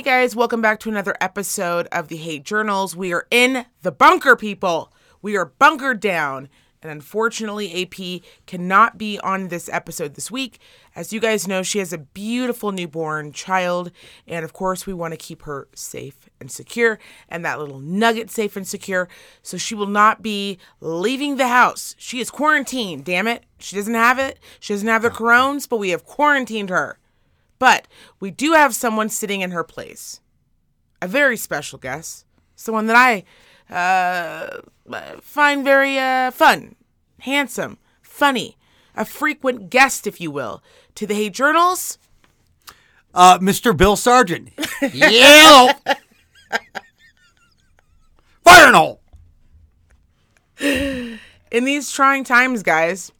Hey guys, welcome back to another episode of the Hate Journals. We are in the bunker, people. We are bunkered down. And unfortunately, AP cannot be on this episode this week. As you guys know, she has a beautiful newborn child. And of course, we want to keep her safe and secure and that little nugget safe and secure. So she will not be leaving the house. She is quarantined, damn it. She doesn't have it. She doesn't have the corones, but we have quarantined her. But we do have someone sitting in her place. A very special guest. Someone that I uh, find very uh, fun, handsome, funny, a frequent guest, if you will, to the Hate Journals. Uh, Mr. Bill Sargent. yeah. Fire hole. In these trying times, guys,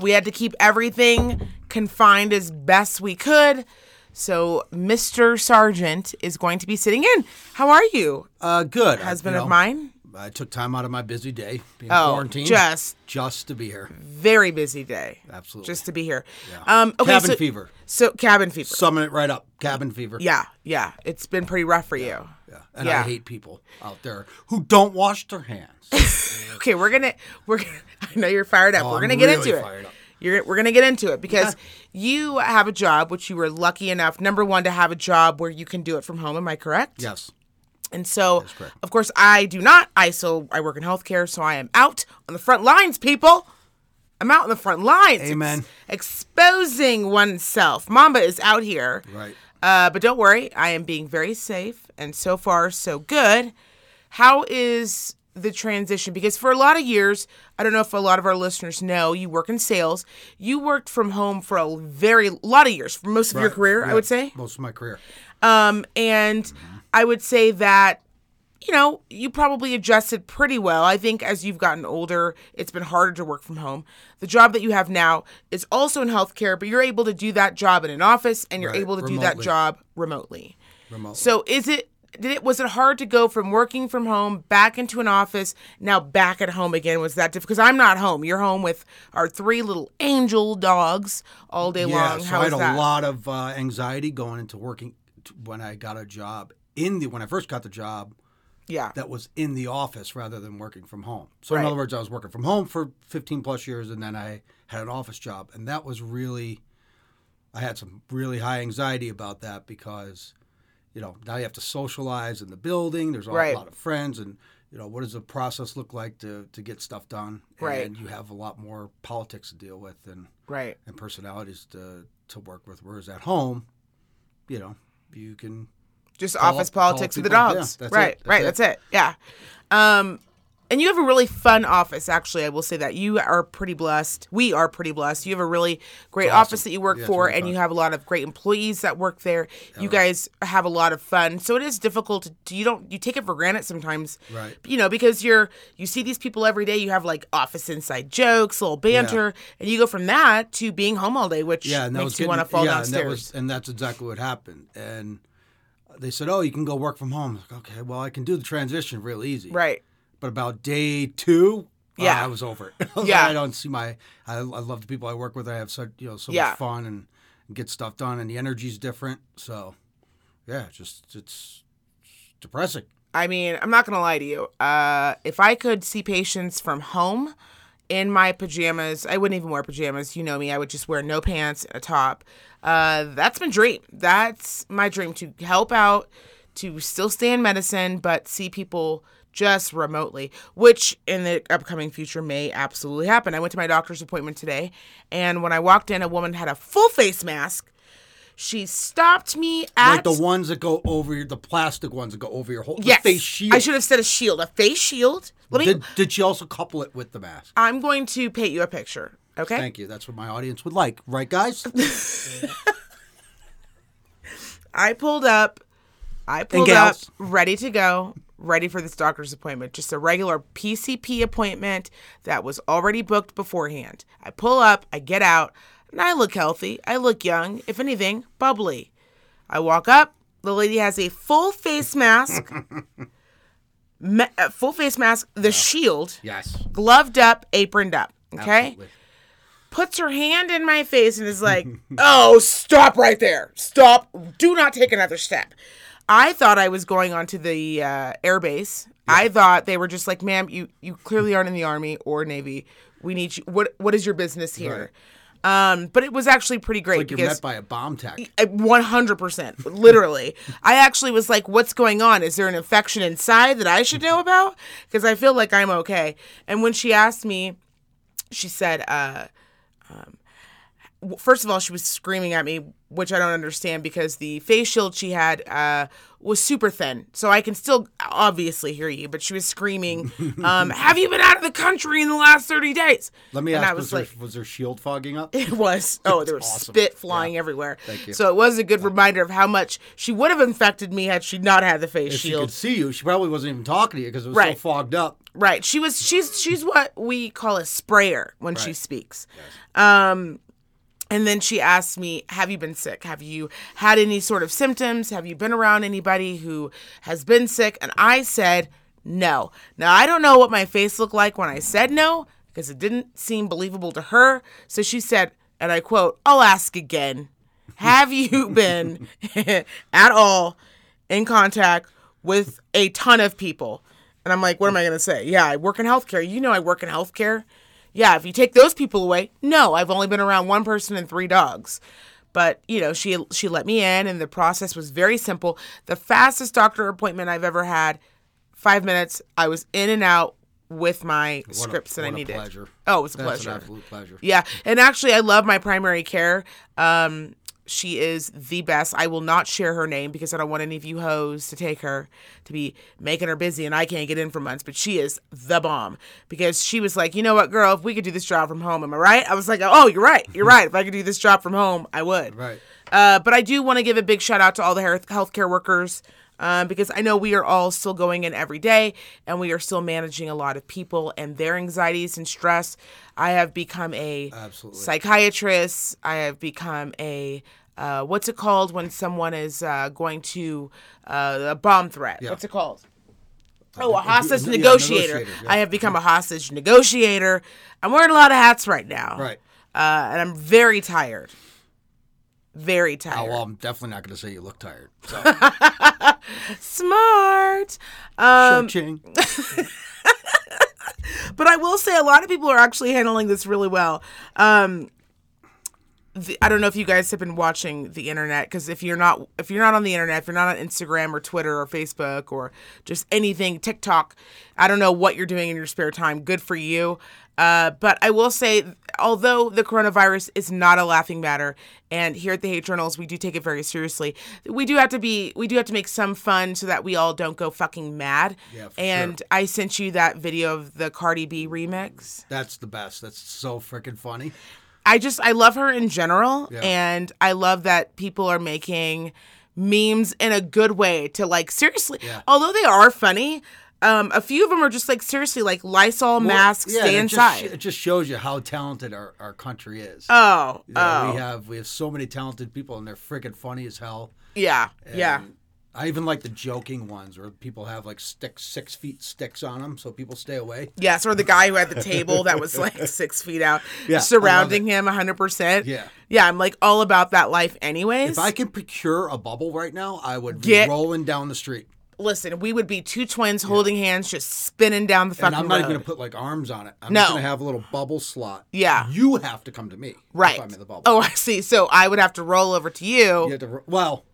we had to keep everything confined as best we could. So, Mr. Sargent is going to be sitting in. How are you, Uh, good. husband I, you of mine? I took time out of my busy day being Oh, quarantined. just just to be here. very busy day. Absolutely. Just to be here. Yeah. Um, okay, Cabin so, fever. So, cabin fever. Summon it right up. Cabin fever. yeah, yeah. It's been pretty rough for you. Yeah. And Yeah. I hate people out there who don't wash their hands. Okay, we're gonna we're gonna, I know you're fired up. Oh, we're I'm gonna get really into it. You're we're gonna get into it because you have a job which you were lucky enough number one to have a job where you can do it from home. Am I correct? yes. And so, of course, I do not. I still I work in healthcare, so I am out on the front lines, people. I'm out on the front lines. ex- Amen. exposing oneself. Mamba is out here. Right. Uh, but don't worry, I am being very safe, and so far so good. How is the transition? Because for a lot of years, I don't know if a lot of our listeners know, you work in sales. You worked from home for a very lot of years, for most of your Right. career, I would say. Most of my career. Um, and I would say that, you know, you probably adjusted pretty well. I think as you've gotten older, it's been harder to work from home. The job that you have now is also in healthcare, but you're able to do that job in an office and you're Right, able to do that job remotely. Remote. So is it did it was it hard to go from working from home back into an office now back at home again? Was that difficult? Because i'm not home. You're home with our three little angel dogs all day yeah, long. so How I had that a lot of uh, anxiety going into working t- when I got a job in the when I first got the job yeah. that was in the office rather than working from home. So Right. in other words, I was working from home for 15 plus years, and then I had an office job, and that was really, I had some really high anxiety about that because, you know, now you have to socialize in the building. There's a Right. lot of friends, and you know, what does the process look like to to get stuff done? Right. And you have a lot more politics to deal with and right and personalities to to work with. Whereas at home, you know, you can just office politics with the. Yeah, dogs that's right it. That's right it. that's it yeah um and you have a really fun office actually i will say that. You are pretty blessed. We are pretty blessed. You have a really great awesome. office that you work Yeah, for really and you have a lot of great employees that work there. You guys have a lot of fun. So it is difficult to, you don't you take it for granted sometimes Right. you know because you're you see these people every day. You have like office inside jokes little banter and you go from that to being home all day which yeah, makes was you want to fall yeah, downstairs And, that was, and that's exactly what happened. And they said, "Oh, you can go work from home." Like, okay, well, I can do the transition real easy. right But about day two, uh, Yeah. I was over. it. I was Yeah. like, I don't see my. I, I love the people I work with. I have such you know so Yeah. much fun and, and get stuff done, and the energy's different. So, yeah, just it's depressing. I mean, I'm not gonna lie to you. Uh, if I could see patients from home in my pajamas, I wouldn't even wear pajamas. You know me. I would just wear no pants and a top. Uh, that's my dream. That's my dream to help out, to still stay in medicine, but see people just remotely, which in the upcoming future may absolutely happen. I went to my doctor's appointment today, and when I walked in, a woman had a full face mask. She stopped me at Like the ones that go over your, the plastic ones that go over your whole yes, face shield. I should have said a shield, a face shield. Let me. Did, did she also couple it with the mask? I'm going to paint you a picture. Okay. Thank you. That's what my audience would like, right, guys? I pulled up. I pulled up, ready to go, ready for this doctor's appointment. Just a regular PCP appointment that was already booked beforehand. I pull up, I get out, and I look healthy. I look young. If anything, bubbly. I walk up. The lady has a full face mask. me- uh, full face mask, the shield, yes. gloved up, aproned up. Okay. Absolutely. puts her hand in my face and is like, "Oh, stop right there! Stop! Do not take another step." I thought I was going onto the uh, airbase. I thought they were just like, "Ma'am, you you clearly aren't in the army or navy. We need you. What what is your business here?" Um, but it was actually pretty great Like you're met by a bomb tech. one hundred percent, literally. I actually was like, "What's going on? Is there an infection inside that I should know about?" Because I feel like I'm okay. And when she asked me, she said, uh, um, first of all, she was screaming at me, which I don't understand because the face shield she had uh, was super thin, so I can still obviously hear you. But she was screaming, um, "Have you been out of the country in the last thirty days?" Let me And ask, I was, was there, like, was there shield fogging up? it was. Oh, there was awesome. spit flying everywhere. Thank you. So it was a good reminder of how much she would have infected me had she not had the face If she shield. could see you, she probably wasn't even talking to you because it was Right. so fogged up. Right. She was. She's. She's what we call a sprayer when she Right. speaks. Um, and then she asked me, "Have you been sick? Have you had any sort of symptoms? Have you been around anybody who has been sick?" And I said, "No." Now I don't know what my face looked like when I said no because it didn't seem believable to her. So she said, and I quote, "I'll ask again. Have you been at all in contact with a ton of people?" And I'm like, "What am I going to say? Yeah, I work in healthcare. You know, I work in healthcare." Yeah, if you take those people away, no, I've only been around one person and three dogs. But you know, she she let me in, and the process was very simple. The fastest doctor appointment I've ever had, five minutes. I was in and out with my What a- scripts that I a needed. pleasure. Oh, it was a That's pleasure. an absolute pleasure. Yeah, and actually, I love my primary care. Um, she is the best. I will not share her name because I don't want any of you hoes to take her to be making her busy, and I can't get in for months. But she is the bomb because she was like, you know what, girl, if we could do this job from home, am I right? I was like, oh, you're right, you're right. If I could do this job from home, I would. Right. Uh, but I do want to give a big shout out to all the healthcare workers um, because I know we are all still going in every day and we are still managing a lot of people and their anxieties and stress. I have become a Absolutely. psychiatrist. I have become a uh, what's it called when someone is uh, going to uh, a bomb threat? What's it called? Oh, a hostage yeah, negotiator. negotiator, yeah. I have become a hostage negotiator. I'm wearing a lot of hats right now. Right. Uh, and I'm very tired. Very Oh, tired. well, I'm definitely not going to say you look tired. So, Smart. Um, but I will say a lot of people are actually handling this really well. Um, the, I don't know if you guys have been watching the internet because if you're not if you're not on the internet, if you're not on Instagram or Twitter or Facebook or just anything TikTok, I don't know what you're doing in your spare time. Good for you. Uh, but I will say, although the coronavirus is not a laughing matter, and here at the Hate Journals we do take it very seriously, we do have to be we do have to make some fun so that we all don't go fucking mad. Yeah, and I sent you that video of the Cardi B remix. That's the best. That's so freaking funny. I just I love her in general, Yeah. and I love that people are making memes in a good way to like seriously. Yeah. Although they are funny, um, a few of them are just like seriously like Lysol masks, Yeah, stay and it inside. Just, it just shows you how talented our, our country is. oh, You know, oh, We have we have so many talented people, and they're freaking funny as hell. yeah, yeah. I even like the joking ones where people have like sticks, six feet sticks on them, so people stay away. Yes, or the guy who had the table that was like six feet out, Yeah, surrounding him 100%. Yeah. Yeah, I'm like all about that life, anyways. If I could procure a bubble right now, I would be Get- rolling down the street. Listen, we would be two twins holding hands, just spinning down the fucking And I'm not road. even going to put like arms on it. I'm No. just going to have a little bubble slot. Yeah. You have to come to me. right. I'm in the bubble. Oh, I see. So I would have to roll over to you. You have to, well,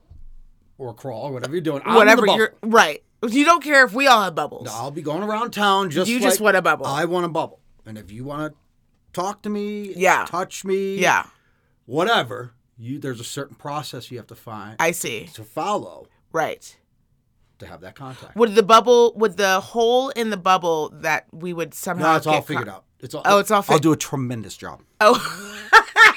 or crawl, or whatever you're doing. I'm whatever you're right. You don't care if we all have bubbles. No, I'll be going around town just You just want a bubble. I want a bubble. And if you want to talk to me, Yeah. touch me, Yeah, whatever, you there's a certain process you have to find I see. to follow Right. to have that contact. Would the bubble, would the hole in the bubble that we would somehow No, it's all figured con- out. It's all, Oh, it's all I'll do a tremendous job. Oh,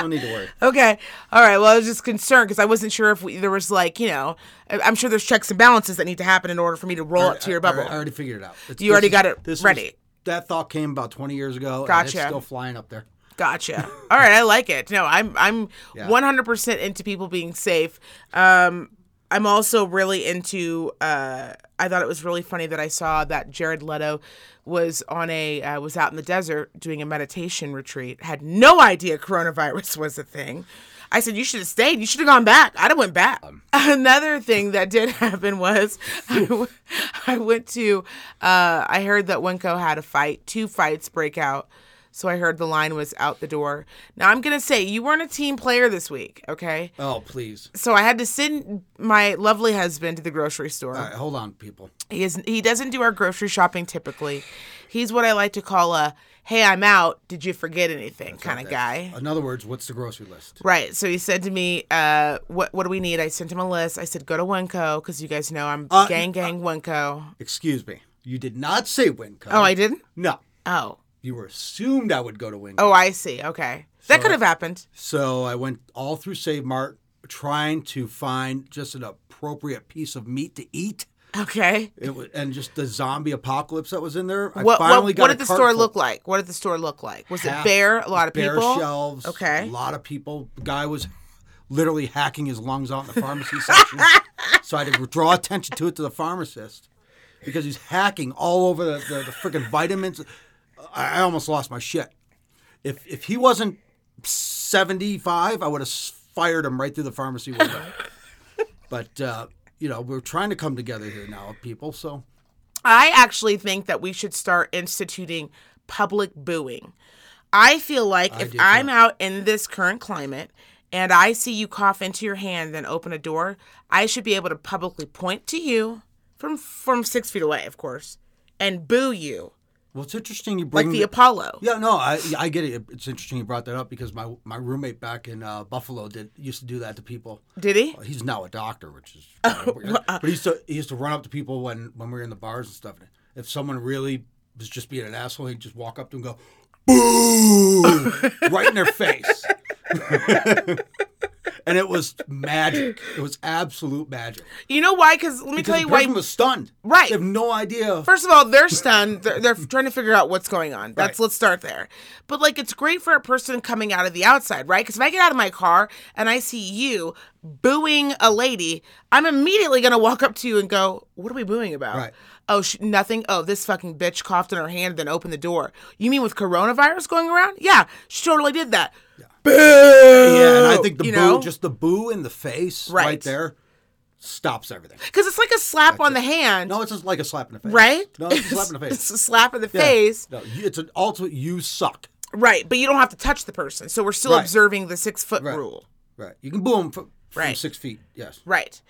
No need to worry. okay. All right. Well, I was just concerned because I wasn't sure if we, there was like, you know, I'm sure there's checks and balances that need to happen in order for me to roll up to your bubble. I, already figured it out. It's- You already this got it this ready. Was, that thought came about 20 years ago. And Gotcha. it's still flying up there. Gotcha. All right, I like it. No, I'm I'm Yeah. 100% into people being safe. Um I'm also really into. Uh, I thought it was really funny that I saw that Jared Leto was on a uh, was out in the desert doing a meditation retreat. Had no idea coronavirus was a thing. I said you should have stayed. You should have gone back. I'd have went back. Another thing that did happen was I, w- I went to. Uh, I heard that Winco had a fight. Two fights break out. So I heard the line was out the door. Now I'm gonna say you weren't a team player this week, okay? Oh, please. So I had to send my lovely husband to the grocery store. All right, hold on, people. He is he doesn't do our grocery shopping typically. He's what I like to call a "Hey, I'm out. Did you forget anything?" kind of guy. In other words, what's the grocery list? Right. So he said to me, uh, "What what do we need?" I sent him a list. I said, "Go to Winco because you guys know I'm Uh, gang gang Winco." Excuse me. You did not say Winco. Oh, I didn't. No. Oh, You were assumed I would go to Winco. oh, I see. Okay, that could have happened. So I went all through Save Mart trying to find just an appropriate piece of meat to eat. Okay. It was, and just the zombie apocalypse that was in there. I What finally what, got what did the store full. look like? What did the store look like? Was Half- it bare? A lot of bare people. shelves. Okay. A lot of people. The guy was literally hacking his lungs out in the pharmacy section. so I had to draw attention to it to the pharmacist because he's hacking all over the, the, the freaking vitamins. I, I almost lost my shit. If if he wasn't seventy five, I would have fired him right through the pharmacy window. but uh, you know, we're trying to come together here now, people. So I actually think that we should start instituting public booing. I feel like if I'm out in this current climate and I see you cough into your hand and open a door, I should be able to publicly point to you from from six feet away, of course, and boo you well, it's interesting you brought like bring the Apollo. Yeah, no, I I get it. It's interesting you brought that up because my my roommate back in uh, Buffalo did used to do that to people. Did he? He's now a doctor, which is Oh, but he used to he used to run up to people when when we were in the bars and stuff. If someone really was just being an asshole, he'd just walk up to them and go, "Boo!" right in their face. and it was magic. It was absolute magic. You know why? Because let me Because tell the you why. person was stunned. Right. They have no idea. First of all, they're stunned. They're, they're trying to figure out what's going on. That's Right. let's start there. But like, it's great for a person coming out of the outside, right? Because if I get out of my car and I see you booing a lady, I'm immediately gonna walk up to you and go, "What are we booing about?" Right. Oh, sh- nothing. Oh, this fucking bitch coughed in her hand, and then opened the door. You mean with coronavirus going around? Yeah, she totally did that. Boo! yeah, and I think the you boo, know? just the boo in the face Right. right there, stops everything. because it's like a slap on the hand, No, it's just like a slap in the face. right? No, it's a slap in the face. It's a slap in the Yeah. face. No, it's an ultimate. You suck. Right, but you don't have to touch the person. So we're still Right. observing the six foot Right. rule. Right. You can boo them from, from Right. six feet. Yes. Right.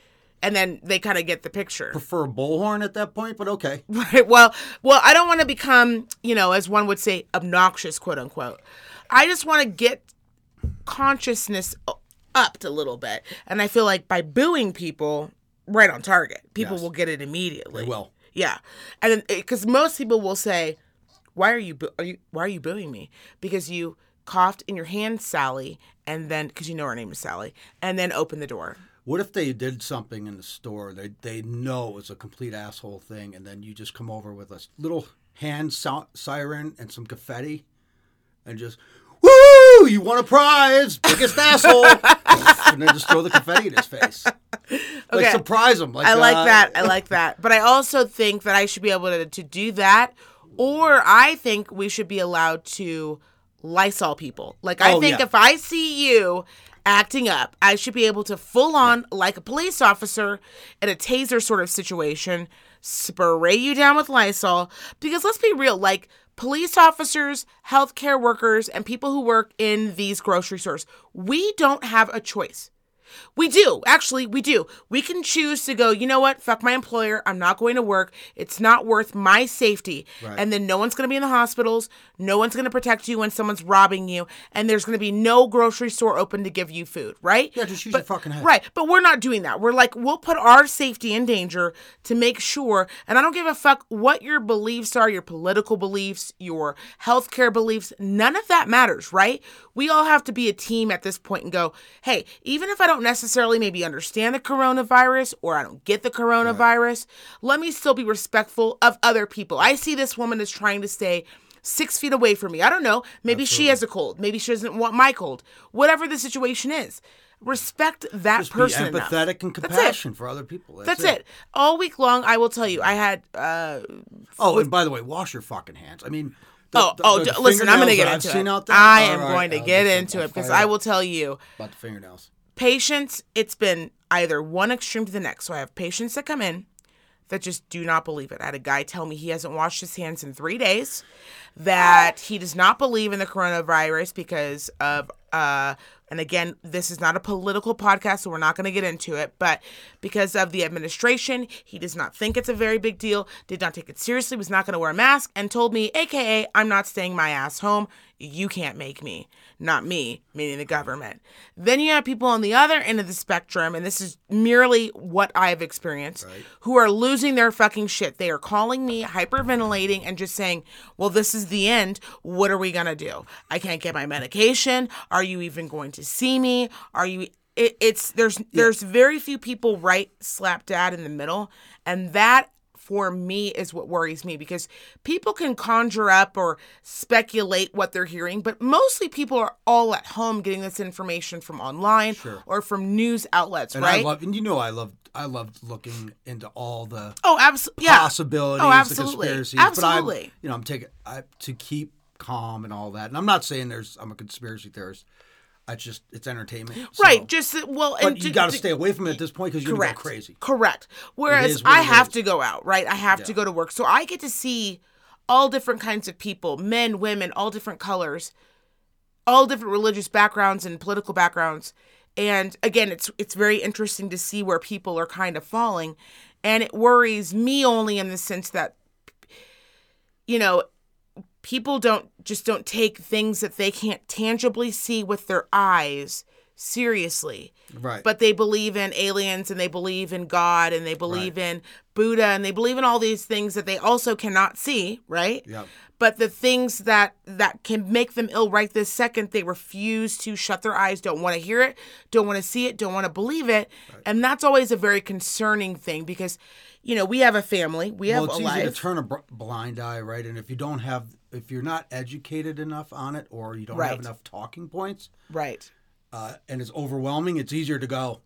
And then they kind of get the picture. Prefer a bullhorn at that point, but okay. Right. Well, well, I don't want to become, you know, as one would say, obnoxious, quote unquote. I just want to get consciousness upped a little bit. And I feel like by booing people, right on target, people Yes. will get it immediately. They will. Yeah. And then eh, because most people will say, "Why are you boo- are you why are you booing me?" Because you coughed in your hand, Sally, and then because you know her name is Sally, and then open the door. What if they did something in the store? They they know it was a complete asshole thing, and then you just come over with a little hand so- siren and some confetti, and just woo! You won a prize, biggest asshole, and then just throw the confetti in his face. Like Okay. surprise him. Like I like uh, that. I like that. But I also think that I should be able to, to do that. Or I think we should be allowed to Lysol people. Like, I Oh, think yeah. if I see you acting up, I should be able to full on, like a police officer in a taser sort of situation, spray you down with Lysol. Because let's be real, like, police officers, healthcare workers, and people who work in these grocery stores, we don't have a choice. We do. Actually, we do. We can choose to go, you know what? Fuck my employer. I'm not going to work. It's not worth my safety. Right. And then no one's going to be in the hospitals. No one's going to protect you when someone's robbing you. And there's going to be no grocery store open to give you food, right? Yeah, just use But- your fucking head. Right. But we're not doing that. We're like, we'll put our safety in danger to make sure. And I don't give a fuck what your beliefs are, your political beliefs, your healthcare beliefs. None of that matters, right? We all have to be a team at this point and go, hey, even if I don't necessarily maybe understand the coronavirus or I don't get the coronavirus, let me still be respectful of other people. I see this woman is trying to stay six feet away from me. I don't know. Maybe she has a cold. Maybe she doesn't want my cold. Whatever the situation is. respect that Just person. be enough. empathetic and That's it. compassion for other people. That's, That's it. All week long, I will tell you, I had. Uh, Oh, and by the way, wash your fucking hands. I mean, the, oh, the- oh, the d- listen, I'm going to get into I've it. I am right, going to get into it because I will tell you, about the fingernails. Patients. It's been either one extreme to the next. So I have patients that come in that just do not believe it. I had a guy tell me he hasn't washed his hands in three days, that he does not believe in the coronavirus because of uh and again this is not a political podcast so we're not going to get into it but because of the administration he does not think it's a very big deal did not take it seriously was not going to wear a mask and told me aka i'm not staying my ass home. You can't make me. Not me meaning the government. Then you have people on the other end of the spectrum and this is merely what i've experienced who are losing their fucking shit. They are calling me hyperventilating and just saying well this is the end. What are we going to do? I can't get my medication. Are you even going to see me are you it, it's there's there's very few people right slap dad in the middle and that for me is what worries me because people can conjure up or speculate what they're hearing but mostly people are all at home getting this information from online or from news outlets And right I love, and you know, I love, I love looking into all the oh absolutely yeah possibilities, Oh, the absolutely. But Absolutely. I'm, you know, I'm taking I, to keep calm and all that. And I'm not saying there's I'm a conspiracy theorist. I just it's entertainment. so- right just well and But you got to stay away from it at this point because you're gonna go crazy. Correct. Whereas I have is. to go out, right? I have to go to work. So I get to see all different kinds of people, men, women, all different colors, all different religious backgrounds and political backgrounds. And again, it's it's very interesting to see where people are kind of falling. And it worries me only in the sense that you know, people don't just don't take things that they can't tangibly see with their eyes seriously Right. but they believe in aliens and they believe in God and they believe in Buddha and they believe in all these things that they also cannot see, right? Yep. But the things that that can make them ill right this second, they refuse to shut their eyes, don't want to hear it, don't want to see it, don't want to believe it, and that's always a very concerning thing because, you know, we have a family, we have well, it's a easy to turn a blind eye, right? And if you don't have, if you're not educated enough on it, or you don't Right. have enough talking points, right? Uh, and it's overwhelming, it's easier to go,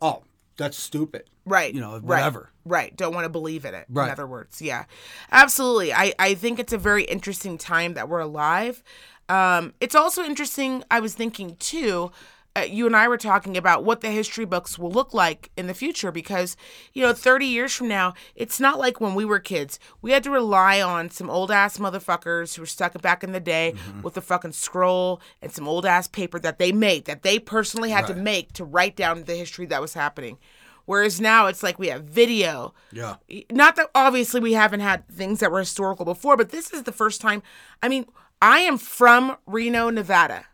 oh, that's stupid. Right. You know, right, whatever. Right. Don't want to believe in it. In other words. Yeah. Absolutely. I, I think it's a very interesting time that we're alive. Um, it's also interesting, I was thinking too, uh, you and I were talking about what the history books will look like in the future because, you know, 30 years from now, it's not like when we were kids. We had to rely on some old ass motherfuckers who were stuck back in the day with a fucking scroll and some old ass paper that they made, that they personally had to make to write down the history that was happening. Whereas now it's like we have video. Yeah. Not that obviously we haven't had things that were historical before, but this is the first time. I mean, I am from Reno, Nevada.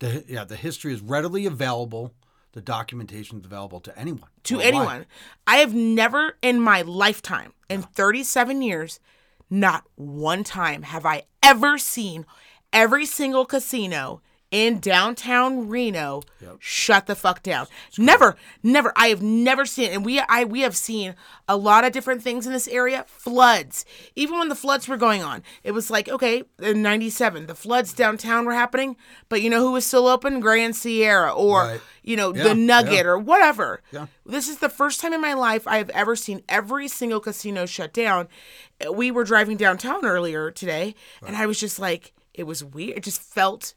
The, yeah, the history is readily available. The documentation is available to anyone. to worldwide. anyone. I have never in my lifetime, in 37 years, not one time have I ever seen every single casino in downtown Reno shut the fuck down. Never, never. I have never seen and we I we have seen a lot of different things in this area. Floods. Even when the floods were going on, it was like, okay, in 97, the floods downtown were happening, but you know who was still open? Grand Sierra or Right. you know, Yeah, the Nugget yeah. or whatever. Yeah. This is the first time in my life I have ever seen every single casino shut down. We were driving downtown earlier today, and I was just like, it was weird. It just felt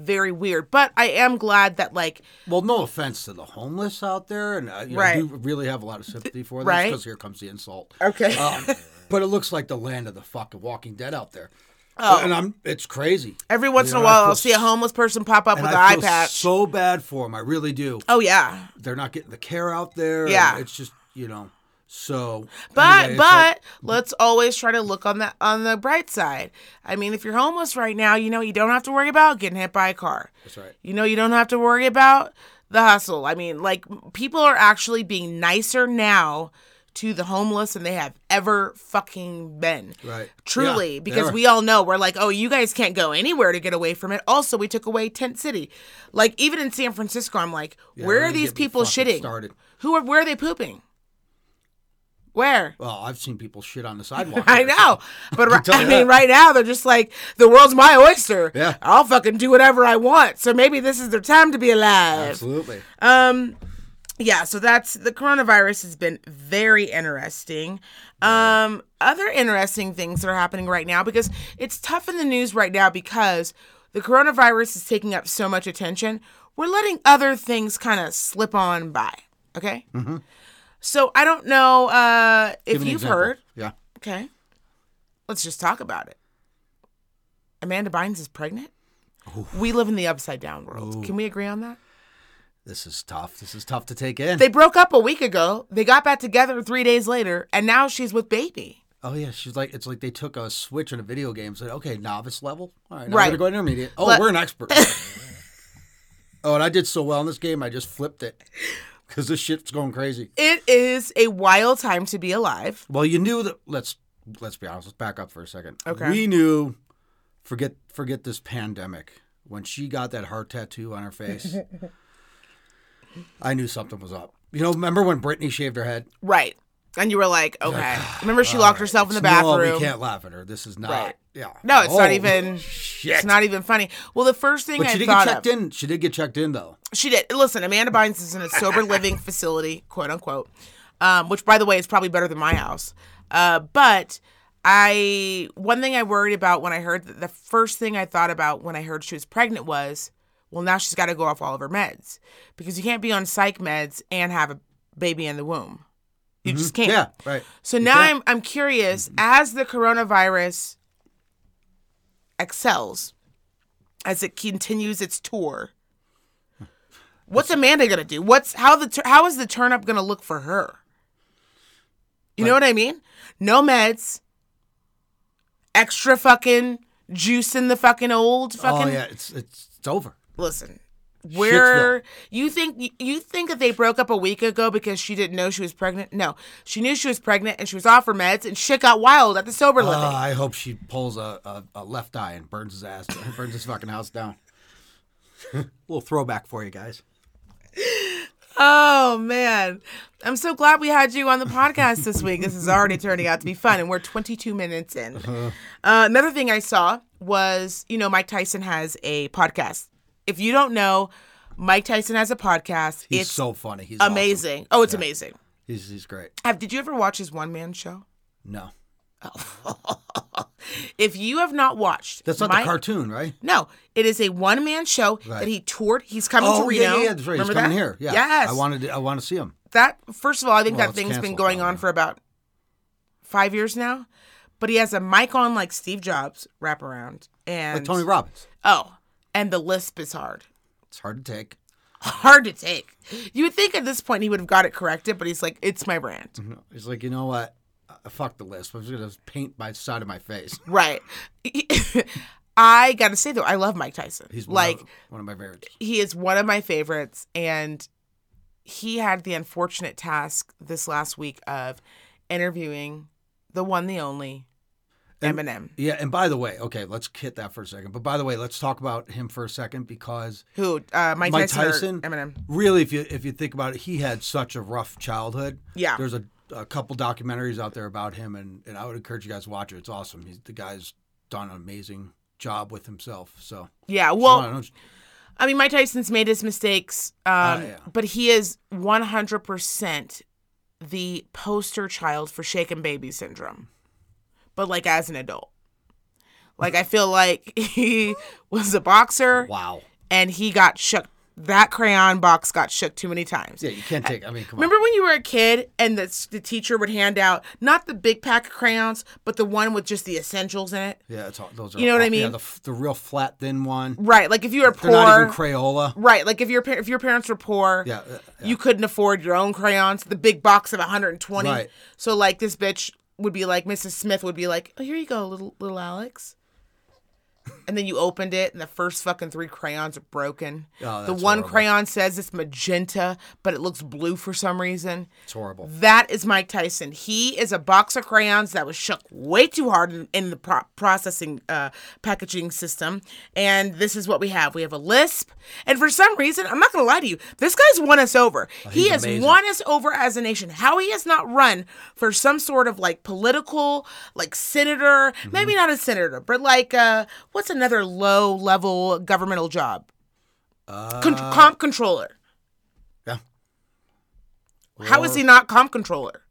very weird. But I am glad that, like, Well, no offense to the homeless out there, and uh, you know, Right. I do really have a lot of sympathy for them. Right. Because here comes the insult. Okay. Um, but it looks like the land of the fucking Walking Dead out there. Oh. And I'm. It's crazy. every once You in a while I'll see a homeless person pop up with an I eye feel patch. so bad for them. I really do. oh, yeah. They're not getting the care out there. Yeah. It's just you know. So. But anyway, but like- let's always try to look on the on the bright side. I mean, if you're homeless right now, you know you don't have to worry about getting hit by a car. That's right. You know you don't have to worry about the hustle. I mean, like people are actually being nicer now to the homeless than they have ever fucking been. Right. Truly, Yeah, because we all know we're like, oh, you guys can't go anywhere to get away from it. Also, we took away Tent City. Like even in San Francisco, I'm like, where are these people shitting? started. Who are where are they pooping? Where? Well, I've seen people shit on the sidewalk. I know, but I mean, right now they're just like the world's my oyster. Yeah. I'll fucking do whatever I want. So maybe this is their time to be alive. Absolutely. Um, yeah. So that's the coronavirus has been very interesting. Um, other interesting things that are happening right now because it's tough in the news right now because the coronavirus is taking up so much attention. We're letting other things kind of slip on by. Okay. Mm-hmm. So I don't know uh, if you've example. heard. Yeah. Okay. Let's just talk about it. Amanda Bynes is pregnant. We live in the upside down world. Can we agree on that? This is tough. This is tough to take in. They broke up a week ago. They got back together three days later, and now she's with baby. oh yeah, she's like it's like they took a switch in a video game. Said, okay, novice level. All right, now Right. we're gonna go intermediate. Oh, Let- we're an expert. oh, and I did so well in this game. I just flipped it because this shit's going crazy. It is a wild time to be alive. Well, you knew that. Let's let's be honest. Let's back up for a second. Okay. We knew. Forget forget this pandemic. When she got that heart tattoo on her face, I knew something was up. You know, remember when Britney shaved her head? Right. And you were like, okay. Remember she locked herself in the No, bathroom. we can't laugh at her. This is not. Right. Yeah. No, it's not Oh, even Shit. it's not even funny. Well, the first thing But I she did thought get checked of, in. She did get checked in though. She did. Listen, Amanda Bynes is in a sober living facility, quote unquote, um, which, by the way, is probably better than my house. Uh, but I, one thing I worried about when I heard the first thing I thought about when I heard she was pregnant was, well, now she's got to go off all of her meds because you can't be on psych meds and have a baby in the womb. You just can't. Yeah, right. So now I'm I'm curious as the coronavirus excels, as it continues its tour. What's Amanda gonna do? What's how the how is the turn up gonna look for her? You know what I mean? No meds, extra fucking juice in the fucking old oh, fucking. Oh yeah, it's it's it's over. Listen, where you think you think that they broke up a week ago because she didn't know she was pregnant? No, she knew she was pregnant and she was off her meds and shit got wild at the sober Uh, living. I hope she pulls a, a, a left eye and burns his ass, burns his fucking house down. little throwback for you guys. Oh man, I'm so glad we had you on the podcast this week. This is already turning out to be fun, and we're 22 minutes in. Uh, another thing I saw was, you know, Mike Tyson has a podcast. If you don't know, Mike Tyson has a podcast. He's it's so funny. He's awesome. amazing. Oh, it's amazing. He's he's great. Have did you ever watch his one man show? No, If you have not watched, that's not Mike- the cartoon, right? No, it is a one man show Right. that he toured. He's coming to Oh Reno. yeah, yeah, yeah, that's right. Remember He's coming that? here. Yeah. Yes. I wanted to, I want to see him. that. First of all, I think Well, that thing's been going on yeah. for about five years now. But he has a mic on like Steve Jobs wraparound, and Like Tony Robbins. oh, and the lisp is hard, It's hard to take. hard to take. You would think at this point he would have got it corrected, but he's like, "It's my brand." He's like, you know what? Uh, fuck the lisp. I'm just gonna paint my side of my face. Right. I gotta say though, I love Mike Tyson. He's one like of, one of my favorites. he is one of my favorites and he had the unfortunate task this last week of interviewing the one the only And- Eminem Yeah, and by the way, okay, let's hit that for a second. But by the way, let's talk about him for a second because who uh Mike, Mike Tyson, Tyson? Eminem really, if you if you think about it, he had such a rough childhood. Yeah. there's a, a couple documentaries out there about him, and, and I would encourage you guys to watch it. It's awesome. He's the guy's done an amazing job with himself. So yeah I well don't know, I mean Mike Tyson's made his mistakes um Uh, yeah. but he is 100% the poster child for shaken baby syndrome but like as an adult like I feel like he was a boxer wow. and he got shook. That crayon box got shook too many times. Yeah, you can't take. I mean, come Remember when you were a kid and the, the teacher would hand out not the big pack of crayons, but the one with just the essentials in it? Yeah, it's all, those are. You know what I all- Yeah, mean? the, the real flat thin one. Right. Like if you were They're not even. Crayola. Right. Like if your if your parents were poor, Yeah, uh, yeah. you couldn't afford your own crayons. The big box of 120. Right. So like this bitch would be like Mrs. Smith would be like, "Oh, here you go, little little Alex." And then you opened it and the first fucking three crayons are broken. Oh, the one horrible. crayon says it's magenta, but it looks blue for some reason. It's horrible. That is Mike Tyson. He is a box of crayons that was shook way too hard in, in the pro- processing uh, packaging system. And this is what we have. We have a lisp. And for some reason, I'm not going to lie to you, this guy's won us over. he has amazing. won us over as a nation. How he has not run for some sort of like political, like senator, Mm-hmm. maybe not a senator, but like uh, what's another low level governmental job? Con- uh, comp controller. Yeah. How is he not comp controller?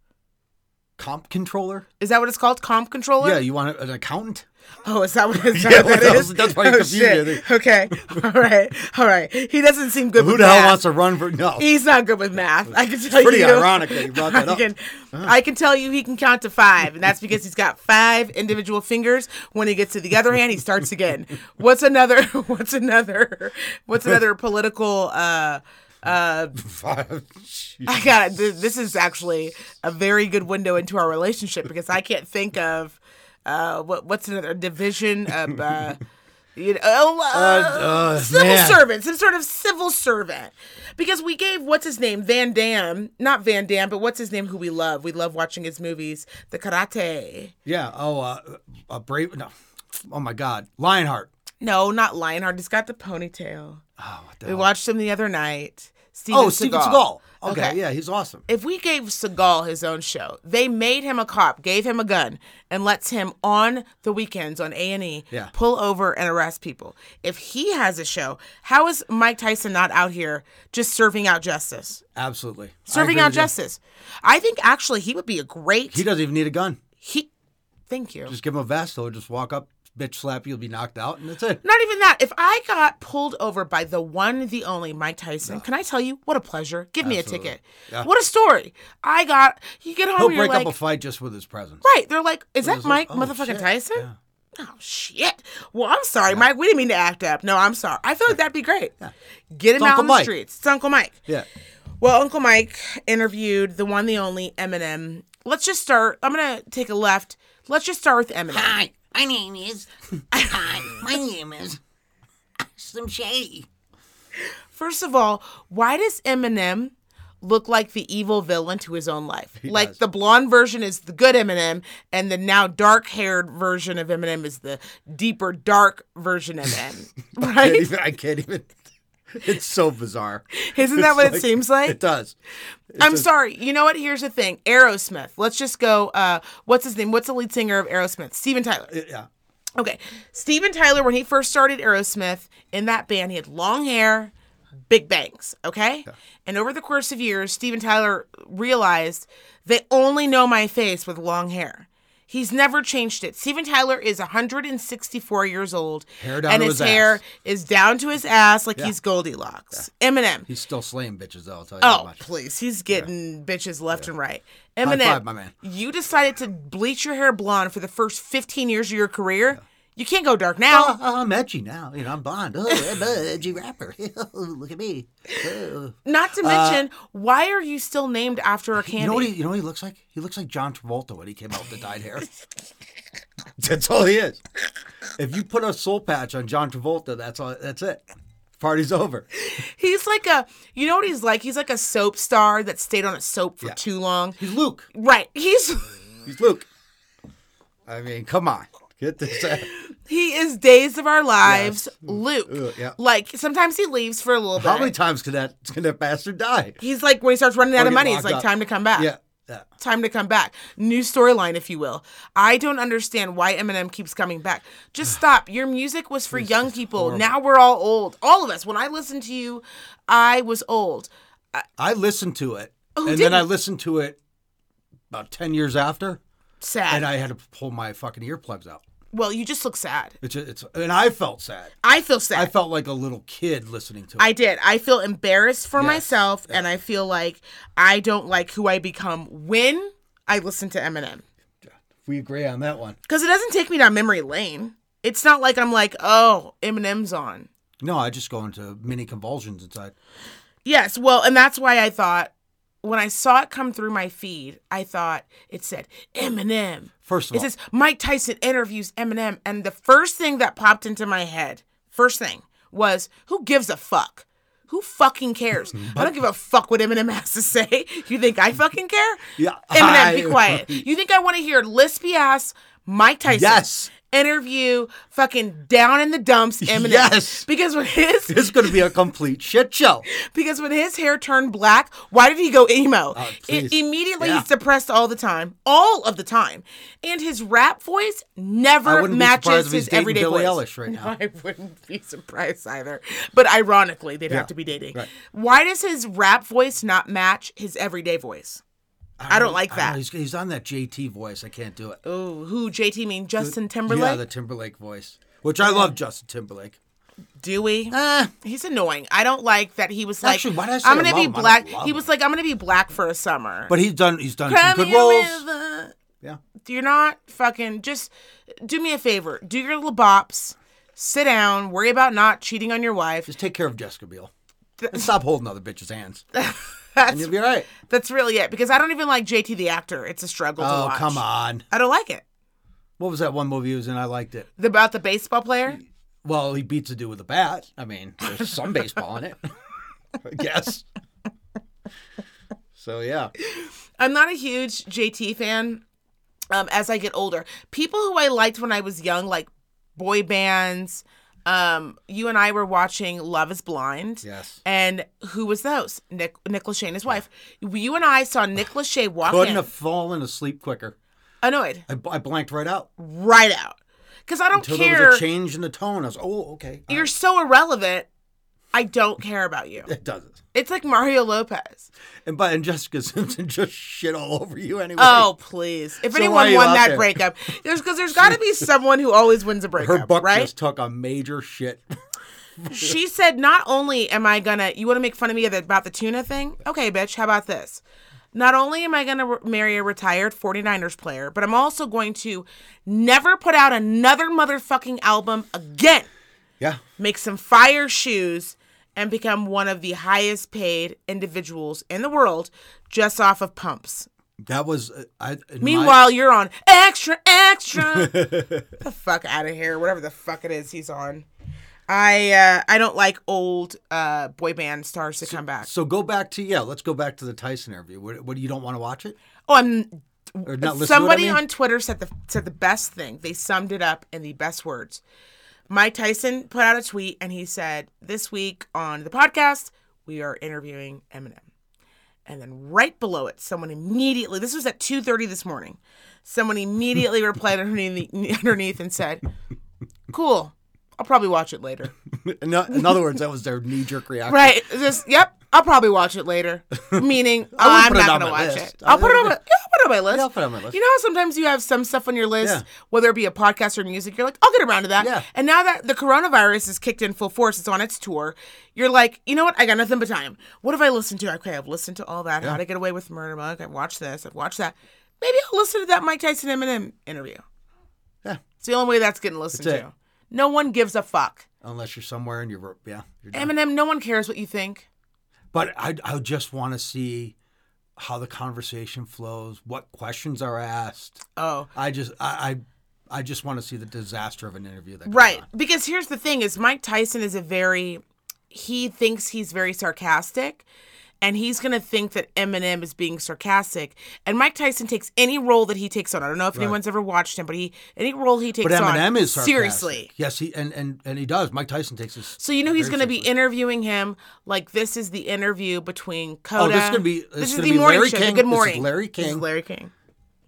Comp controller? Is that what it's called? Comp controller? Yeah, you want an accountant? Oh, is that what, is that Yeah, what that is? that's why you oh, confused shit. me, I think. Okay. All right. All right. He doesn't seem good with math. Who the hell wants to run for no? He's not good with math. I can tell pretty you. ironic that you brought that I up. can, I can tell you he can count to five, and that's because he's got five individual fingers. When he gets to the other hand, he starts again. What's another? What's another? What's another political? uh uh I got it. This is actually a very good window into our relationship because I can't think of uh, what what's another division of uh, you know, oh, uh, uh, civil man. servant, some sort of civil servant. Because we gave what's his name Van Damme, not Van Damme, but what's his name? Who we love? We love watching his movies, the karate. yeah. Oh, uh, a brave. No. Oh my God, Lionheart. No, not Lionheart. He's got the ponytail. Oh, what the We hell? watched him the other night. Steven Oh, Steven Seagal. Okay, Okay. yeah, he's awesome. if we gave Seagal his own show, they made him a cop, gave him a gun, and lets him on the weekends on A and E Yeah. pull over and arrest people. If he has a show, how is Mike Tyson not out here just serving out justice? Absolutely. I Serving agree out with you. justice. I think actually he would be a great He doesn't even need a gun. he. Thank you. Just give him a vest. He'll just walk up, bitch slap you, you'll be knocked out, and that's it. Not even that. If I got pulled over by the one, the only Mike Tyson, can I tell you what a pleasure? Give me a ticket. Yeah. What a story. I got. You get home, He'll break like, up a fight just with his presence. right? They're like, is that It's like, Mike oh, motherfucking shit. Tyson? Yeah. Oh shit. Well, I'm sorry, Mike. We didn't mean to act up. No, I'm sorry. I feel like that'd be great. Get him out on the Mike. streets. It's Uncle Mike. Yeah. Well, Uncle Mike interviewed the one, the only Eminem. Let's just start. I'm gonna take a left. Let's just start with Eminem. Hi, my name is. Hi, my name is. Slim Shady. First of all, why does Eminem look like the evil villain to his own life? like does. the blonde version is the good Eminem, and the now dark-haired version of Eminem is the deeper, dark version of Eminem. I can't right? even. I can't even it's so bizarre. Isn't that It's what it seems like? It does. It's I'm a- sorry. You know what? Here's the thing. Aerosmith. Let's just go. Uh, what's his name? What's the lead singer of Aerosmith? Steven Tyler. Yeah. Okay. Steven Tyler, when he first started Aerosmith, in that band, he had long hair, big bangs. Okay. And over the course of years, Steven Tyler realized they only know my face with long hair. He's never changed it. Steven Tyler is 164 years old, Hair down and to his, his hair ass. is down to his ass like he's Goldilocks. Eminem. He's still slaying bitches, though. I'll tell you that Oh, much. please. He's getting bitches left and right. Eminem, five, my man. you decided to bleach your hair blonde for the first 15 years of your career. You can't go dark now. Oh, oh, I'm edgy now. You know, I'm Bond. Oh, I'm a edgy rapper. Look at me. Oh. Not to uh, mention, why are you still named after a candy? You know what he? You know what he looks like? He looks like John Travolta when he came out with the dyed hair. that's all he is. If you put a soul patch on John Travolta, that's all. That's it. Party's over. he's like a, you know what he's like? He's like a soap star that stayed on a soap for Yeah. too long. He's Luke. Right. He's He's Luke. I mean, come on. Get this. out. he is Days of Our Lives, mm. Luke. Ugh, yeah. Like sometimes he leaves for a little bit. How many times can that can that bastard die? He's like when he starts running out of money, it's like up. time to come back. Yeah. Yeah. time to come back. New storyline, if you will. I don't understand why Eminem keeps coming back. Just stop. Your music was for young people. Now we're all old. All of us. When I listened to you, I was old. I listened to it, Who and then I listened to it about ten years after, Sad. and I had to pull my fucking earplugs out. Well, you just look sad. It's it's, and I felt sad. I feel sad. I felt like a little kid listening to it. I did. I feel embarrassed for Yes. myself, and I feel like I don't like who I become when I listen to Eminem. we agree on that one. Because it doesn't take me down memory lane. It's not like I'm like, oh, Eminem's on. No, I just go into mini convulsions inside. Yes, well, and that's why I thought when I saw it come through my feed, I thought it said Eminem. First of It all, says Mike Tyson interviews Eminem, and the first thing that popped into my head, first thing, was who gives a fuck? Who fucking cares? I don't give a fuck what Eminem has to say. You think I fucking care? Yeah, Eminem, be quiet. You think I want to hear lispy ass Mike Tyson Yes. Interview fucking down in the dumps Eminem? Yes. Because when his it's going to be a complete shit show. because when his hair turned black, why did he go emo? Oh, I- please. immediately Yeah. he's depressed all the time, all of the time, and his rap voice never wouldn't be surprised matches his everyday Billie voice. Eilish right No, now. I wouldn't be surprised either. But ironically, they'd have to be dating. right. Why does his rap voice not match his everyday voice? I don't like that. He's, he's on that JT voice. I can't do it. Oh, who JT mean Justin Timberlake? Yeah, the Timberlake voice, which I love Justin Timberlake. Do we? Uh, He's annoying. I don't like that he was like, Actually, why did I say I'm gonna be black. He was like, I'm gonna be black for a summer. but he's done he's done Cry some good roles. river. Yeah. You're not fucking. Just do me a favor. Do your little bops. Sit down. Worry about not cheating on your wife. Just take care of Jessica Biel. And stop holding other bitches' hands. That's And you'll be all right. that's really it. Because I don't even like JT the actor. It's a struggle to Oh, watch. come on. I don't like it. What was that one movie he was in? I liked it. The- About the baseball player. Well, he beats a dude with a bat. I mean, there's some baseball in it. I guess. So yeah. I'm not a huge JT fan. Um, as I get older, people who I liked when I was young, like boy bands. Um, you and I were watching Love Is Blind. Yes. And who was the host? Nick Nick Lachey and his wife. You and I saw Nick Lachey walk Couldn't in, have fallen asleep quicker. annoyed, I, I blanked right out. right out, because I don't Until there care. was a change in the tone. I was, oh, okay. all You're right. so irrelevant. I don't care about you. It doesn't. It's like Mario Lopez. And but and Jessica Simpson just shit all over you anyway. Oh please! If So anyone won that there? breakup, there's because there's got to be someone who always wins a breakup, her butt right? just took a major shit. she said, "Not only am I gonna, you want to make fun of me about the tuna thing? Okay, bitch. How about this? Not only am I gonna re- marry a retired 49ers player, but I'm also going to never put out another motherfucking album again. yeah. Make some fire shoes." And become one of the highest paid individuals in the world just off of pumps. That was uh, I. in my- Meanwhile, you're on extra, extra. the fuck out of here, whatever the fuck it is he's on. I uh, I don't like old uh, boy band stars to come back. so go back to yeah. Let's go back to the Tyson interview. What, what you don't want to watch it Oh, I'm. Somebody I mean? on Twitter said the said the best thing. They summed it up in the best words. Mike Tyson put out a tweet and he said, "This week on the podcast, we are interviewing Eminem." And then right below it, someone immediately, this was at 2:30 this morning. Someone immediately replied underneath, underneath and said, "Cool. I'll probably watch it later." in, other words, that was their knee jerk reaction. Right. Just yep. I'll probably watch it later. Meaning I oh, I'm wouldn't put it not on gonna watch list. it. I'll put it on my yeah, I'll put it on my list. Yeah, I'll put it on my list. You know how sometimes you have some stuff on your list, Yeah. whether it be a podcast or music, you're like, I'll get around to that. Yeah. And now that the coronavirus is kicked in full force, it's on its tour, you're like, you know what? I got nothing but time. What have I listened to? Okay, I've listened to all that. How to Get Away with Murder Monk. I've watched this. I've watched that. Maybe I'll listen to that Mike Tyson Eminem interview. Yeah. It's the only way that's getting listened That's to. No one gives a fuck. Unless you're somewhere and you're yeah. You're. Eminem, no one cares what you think. But I I just want to see how the conversation flows, what questions are asked. Oh. I just I I, I just want to see the disaster of an interview that Right. Because here's the thing is Mike Tyson is a very he thinks he's very sarcastic and he's going to think that Eminem is being sarcastic. And Mike Tyson takes any role that he takes on. I don't know if anyone's ever watched him, but he any role he takes on. But on Eminem is sarcastic. seriously. Yes, he and and and he does. Mike Tyson takes this. So you know he's going to be interviewing him like this is the interview between Coda. Oh, this is gonna be- this this is the be morning Larry show. King. Good This is morning. Larry This is King. Larry King.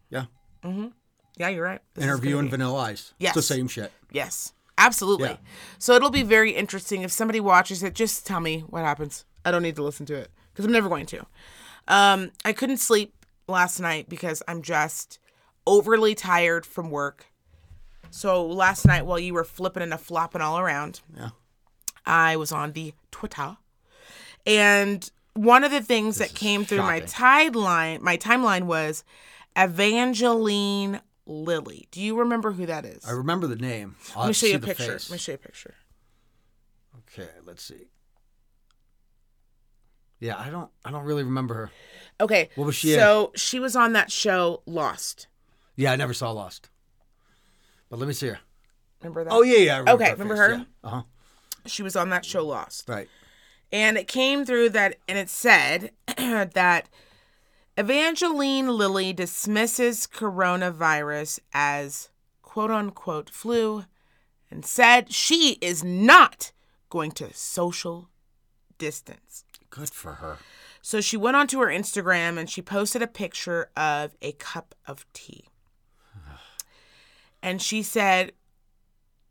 yeah Mhm. Yeah, you're right. This interviewing Vanilla Ice. Yes. it's the same shit. Yes, absolutely. Yeah. So it'll be very interesting if somebody watches it. Just tell me what happens. I don't need to listen to it because I'm never going to. Um, I couldn't sleep last night because I'm just overly tired from work. So last night, while you were flipping and flopping all around, Yeah. I was on the Twitter, and one of the things that came through my timeline, my timeline was Evangeline Lilly. Do you remember who that is? I remember the name. I'll Let me show you a picture. face. Let me show you a picture. Okay, let's see. Yeah, I don't I don't really remember her. Okay. What was she in? So she was on that show Lost. Yeah, I never saw Lost. But let me see her. Remember that? Oh yeah, yeah. I remember Okay, her remember face, her? Yeah. Uh huh. She was on that show Lost. Right. And it came through that, and it said that Evangeline Lilly dismisses coronavirus as quote unquote flu and said she is not going to social distance. Good for her. So she went onto her Instagram and she posted a picture of a cup of tea. And she said,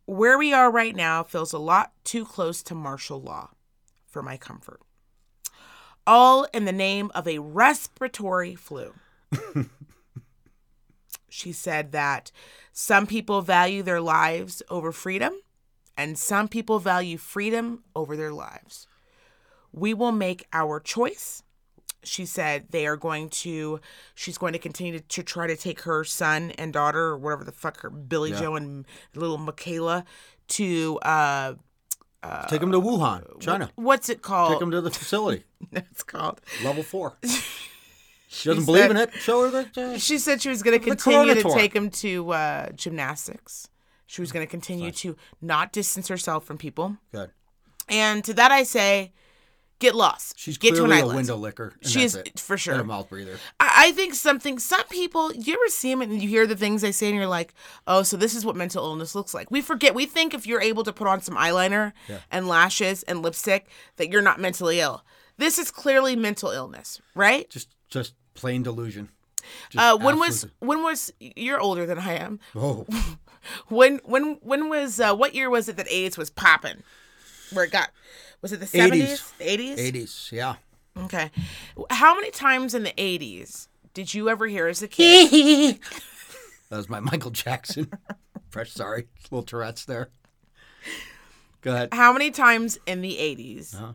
Where we are right now feels a lot too close to martial law for my comfort. All in the name of a respiratory flu. she said that some people value their lives over freedom, and some people value freedom over their lives. We will make our choice. She said they are going to, she's going to continue to, to try to take her son and daughter, or whatever the fuck her, Billy Yeah. Joe and little Michaela, to, uh, Take them to Wuhan, China. what's it called? Take them to the facility, it's called. level four. She doesn't believe said- in it. Show her that. Uh, She said she was going to continue to take him to uh, gymnastics. She was going to continue to not distance herself from people. good. And to that I say, get lost. She's get to an clearly a island. window licker. She's it. for sure. And a mouth breather. I I think something. Some people, you ever see them and you hear the things they say, and you're like, "Oh, so this is what mental illness looks like." We forget. We think if you're able to put on some eyeliner and lashes and lipstick, that you're not mentally ill. This is clearly mental illness, right? Just, just plain delusion. Just Uh, when was when was you're older than I am? Oh, When when when was uh, what year was it that AIDS was popping? Where it got was it the seventies, eighties? eighties. Yeah. Okay. How many times in the eighties did you ever hear as a kid? That was my Michael Jackson. Fresh, sorry, little Tourette's there. Go ahead. How many times in the 80s Uh-huh.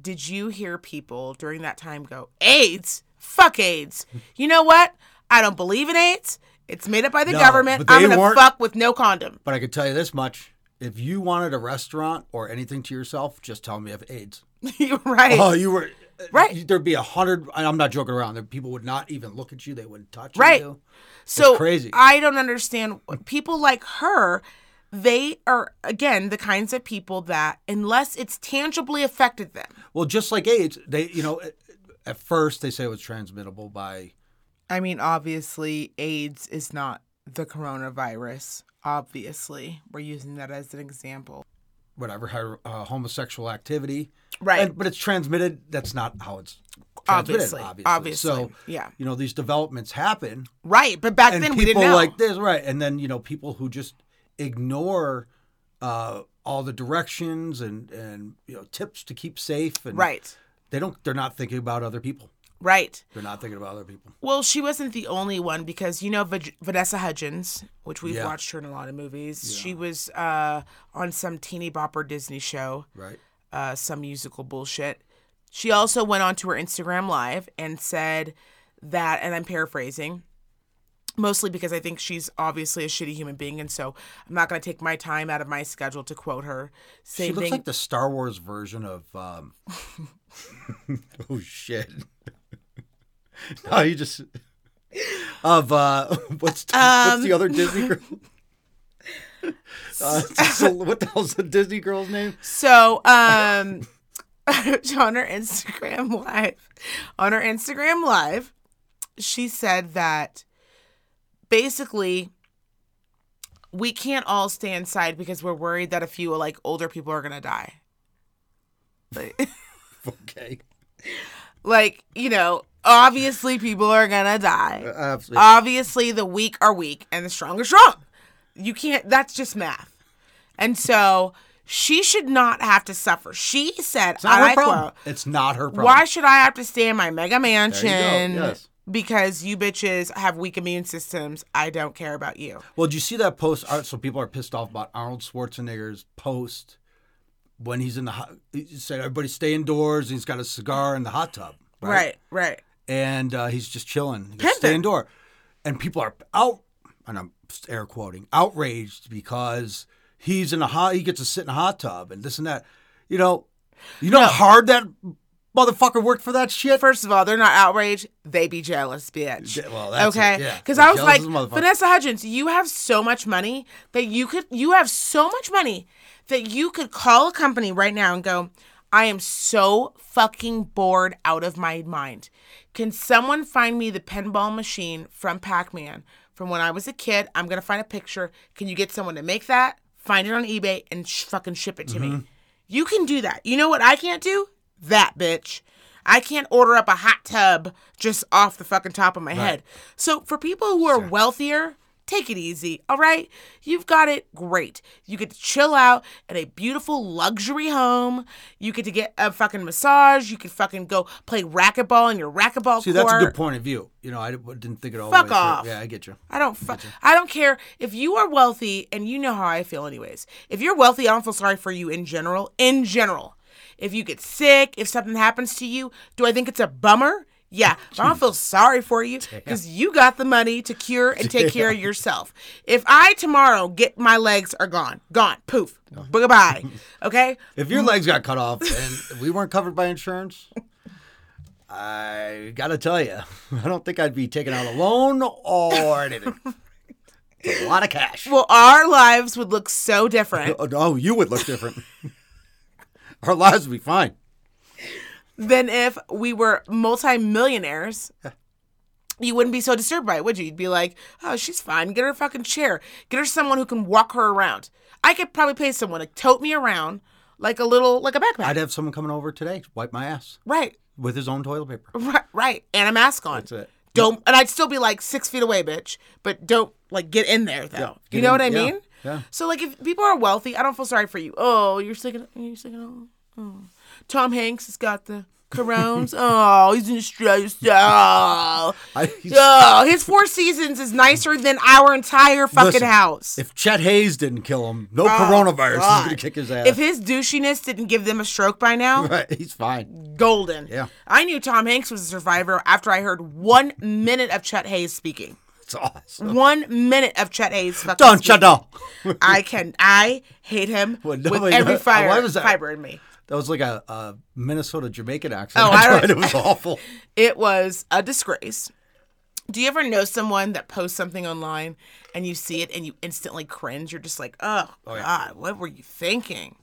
did you hear people during that time go, AIDS? Fuck AIDS. You know what? I don't believe in AIDS. It's made up by the No, government. I'm going to fuck with no condom. But I could tell you this much: if you wanted a restaurant or anything to yourself, just tell me you have AIDS. You're right. Oh, you were uh, Right. There'd be a hundred. I'm not joking around. There, people would not even look at you. They wouldn't touch Right. you. Right. So crazy. I don't understand. People like her, they are, again, the kinds of people that, unless it's tangibly affected them, Well, just like AIDS, they you know at first they say it was transmittable by I mean, obviously, AIDS is not the coronavirus. Obviously, we're using that as an example. whatever uh, homosexual activity. Right. And- but it's transmitted. That's not how it's. Obviously, Obviously. obviously, So yeah. you know these developments happen, Right. But back then, we didn't know. like this, right? And then you know people who just ignore uh, all the directions and and you know tips to keep safe. And right. They don't. They're not thinking about other people. Right. They're not thinking about other people. Well, she wasn't the only one because you know Vaj- Vanessa Hudgens, which we've Yeah. watched her in a lot of movies. She was uh, on some teeny bopper Disney show, Right. uh, some musical bullshit. She also went on to her Instagram live and said that, and I'm paraphrasing, mostly because I think she's obviously a shitty human being, and so I'm not going to take my time out of my schedule to quote her. She looks thing. like the Star Wars version of. Um... oh shit! no, you just of uh, what's the, what's Um, the other Disney girl? Uh, so what the hell's the Disney girl's name? So, um, on her Instagram live, on her Instagram live, she said that basically we can't all stay inside because we're worried that a few like older people are gonna die. Like, Okay, like you know, obviously people are gonna die. Uh, absolutely. Obviously, the weak are weak and the strong are strong. You can't, that's just math. And so she should not have to suffer. She said, it's not her I problem. quote, It's not her problem. why should I have to stay in my mega mansion yes. because you bitches have weak immune systems? I don't care about you. Well, did you see that post? So people are pissed off about Arnold Schwarzenegger's post when he's in the hot. He said everybody stay indoors. And he's got a cigar in the hot tub. Right, right. And uh, he's just chilling. He goes, stay indoor, and people are out, and I'm air quoting, outraged because he's in a hot. He gets to sit in a hot tub and this and that. You know, you know how hard that motherfucker worked for that shit. First of all, they're not outraged. They be jealous, bitch. Well, that's okay. it, yeah. Because I was like, as a motherfucker. Vanessa Hudgens, you have so much money that you could, you have so much money that you could call a company right now and go, I am so fucking bored out of my mind. Can someone find me the pinball machine from Pac Man from when I was a kid? I'm going to find a picture. Can you get someone to make that? Find it on eBay and sh- fucking ship it to Mm-hmm. me. You can do that. You know what I can't do? That bitch. I can't order up a hot tub just off the fucking top of my head. So for people who are wealthier, take it easy, all right? You've got it great. You get to chill out in a beautiful luxury home. You get to get a fucking massage. You can fucking go play racquetball in your racquetball See, court. that's a good point of view. You know, I didn't think it all Fuck the way through. off. Yeah, I get you. I don't. Fu- I don't care if you are wealthy, and you know how I feel, anyways. If you're wealthy, I don't feel sorry for you in general. In general, if you get sick, if something happens to you, do I think it's a bummer? Yeah, but I don't feel sorry for you because you got the money to cure and take care of yourself. If I tomorrow get my legs are gone, gone, poof, goodbye. Okay, If your legs got cut off and we weren't covered by insurance, I gotta tell you, I don't think I'd be taking out a loan or anything. It's a lot of cash. well, our lives would look so different Oh, you would look different. Our lives would be fine. Than if we were multimillionaires. You wouldn't be so disturbed by it, would you? You'd be like, oh, she's fine. Get her a fucking chair. Get her someone who can walk her around. I could probably pay someone to tote me around like a little, like a backpack. I'd have someone coming over today to wipe my ass right, with his own toilet paper. right, right. And a mask on. That's it. Don't, and I'd still be like six feet away, bitch. But don't like get in there though. you know in- what I yeah, mean? yeah. So like, if people are wealthy, I don't feel sorry for you. Oh, you're sick. Of, you're sick. Of, oh, oh. Tom Hanks has got the corones. oh, he's in Australia. Oh. I, Oh, his Four Seasons is nicer than our entire fucking Listen, house. if Chet Hanks didn't kill him, no oh, coronavirus is gonna kick his ass. If his douchiness didn't give them a stroke by now, right, he's fine. golden. Yeah. I knew Tom Hanks was a survivor after I heard one minute of Chet Hanks speaking. It's awesome. One minute of Chet Hanks fucking Don't speaking. shut up. I can. I hate him Well, with every why fiber in me. That was like a, a Minnesota Jamaican accent. Oh, I tried. It was awful. It was a disgrace. Do you ever know someone that posts something online and you see it and you instantly cringe? You're just like, oh, oh God, what were you thinking?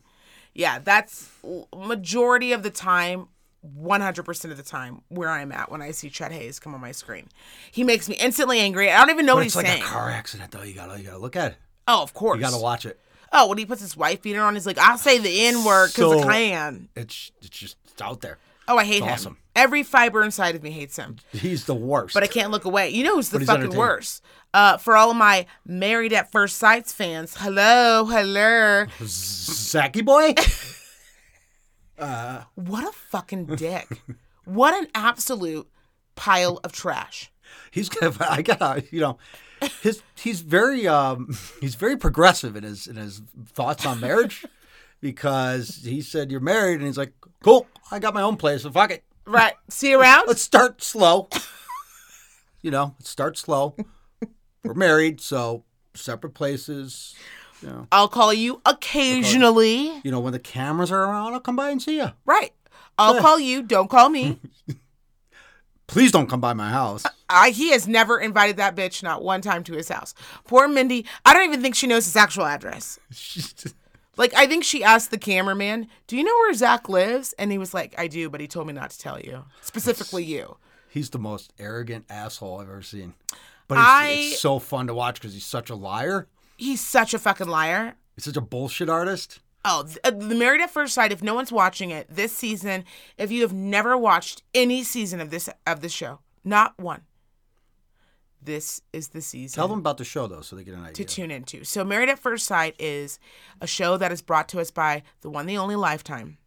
Yeah, that's majority of the time, 100% of the time, where I'm at when I see Chet Hanks come on my screen. He makes me instantly angry. I don't even know what It's he's like saying. a car accident, though. You gotta, you gotta look at it. oh, of course. You gotta watch it. Oh, when he puts his wife beater on, he's like, I'll say the N word because So- I can. It's, it's just it's out there. Oh, I hate It's him. awesome. Every fiber inside of me hates him. He's the worst. but I can't look away. You know who's the fucking worst? Uh, for all of my Married at First Sights fans, hello, hello. Zacky boy. What a fucking dick. what an absolute pile of trash. He's gonna. I gotta. You know, his he's very um he's very progressive in his in his thoughts on marriage because he said you're married and he's like cool I got my own place so fuck it Right. See you around? let's start slow. you know, let's start slow. We're married, so separate places. You know, I'll call you occasionally. you know when the cameras are around, I'll come by and see you. Right. I'll call you. Don't call me. Please don't come by my house. I, he has never invited that bitch not one time to his house. Poor Mindy. I don't even think she knows his actual address. Like, I think she asked the cameraman, Do you know where Zach lives? And he was like, I do, but he told me not to tell you. Specifically you. He's the most arrogant asshole I've ever seen. But it's, I- it's so fun to watch because he's such a liar. He's such a fucking liar. He's such a bullshit artist. Oh, uh, the Married at First Sight. If no one's watching it this season, if you have never watched any season of this of the show, not one, this is the season. Tell them about the show though, so they get an idea to tune into. So, Married at First Sight is a show that is brought to us by the one, the only Lifetime.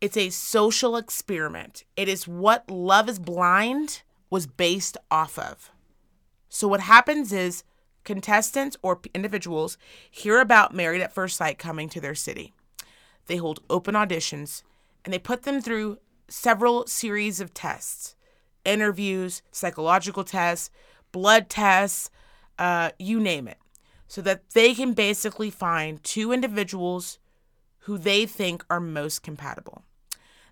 It's a social experiment. It is what Love is Blind was based off of. So, what happens is contestants or individuals hear about Married at First Sight coming to their city. They hold open auditions and they put them through several series of tests interviews, psychological tests, blood tests, uh, you name it, so that they can basically find two individuals who they think are most compatible.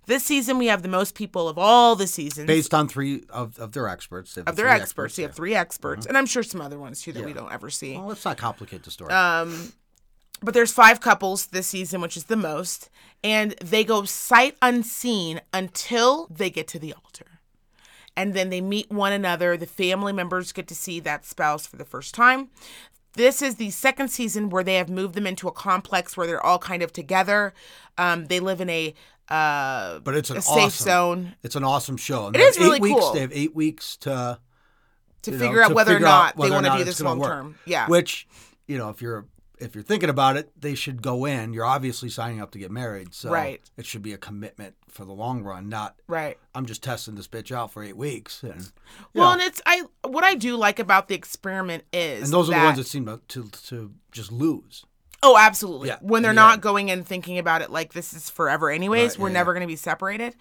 This season, we have the most people of all the seasons. Based on three of, of their experts. Of their three experts. You have three experts, and I'm sure some other ones too that we don't ever see. Well, let's not complicate the story. Um, but there's five couples this season, which is the most, and they go sight unseen until they get to the altar. And then they meet one another. The family members get to see that spouse for the first time. This is the second season where they have moved them into a complex where they're all kind of together. Um, they live in a uh, but it's an a safe awesome, zone It's an awesome show. And It they really eight weeks, cool. They have eight weeks to to you know, figure out to whether or figure out not they whether or want to do this long term. Yeah. Which, you know, if you're if you're thinking about it, they should go in. You're obviously signing up to get married, so Right. it should be a commitment for the long run. Not right. I'm just testing this bitch out for eight weeks, and Well, know, and it's I what I do like about the experiment is and those are the ones that seem to, to to just lose. Oh, absolutely. Yeah, When they're the not going and thinking about it like this is forever anyways, Right, we're yeah, never going to be separated.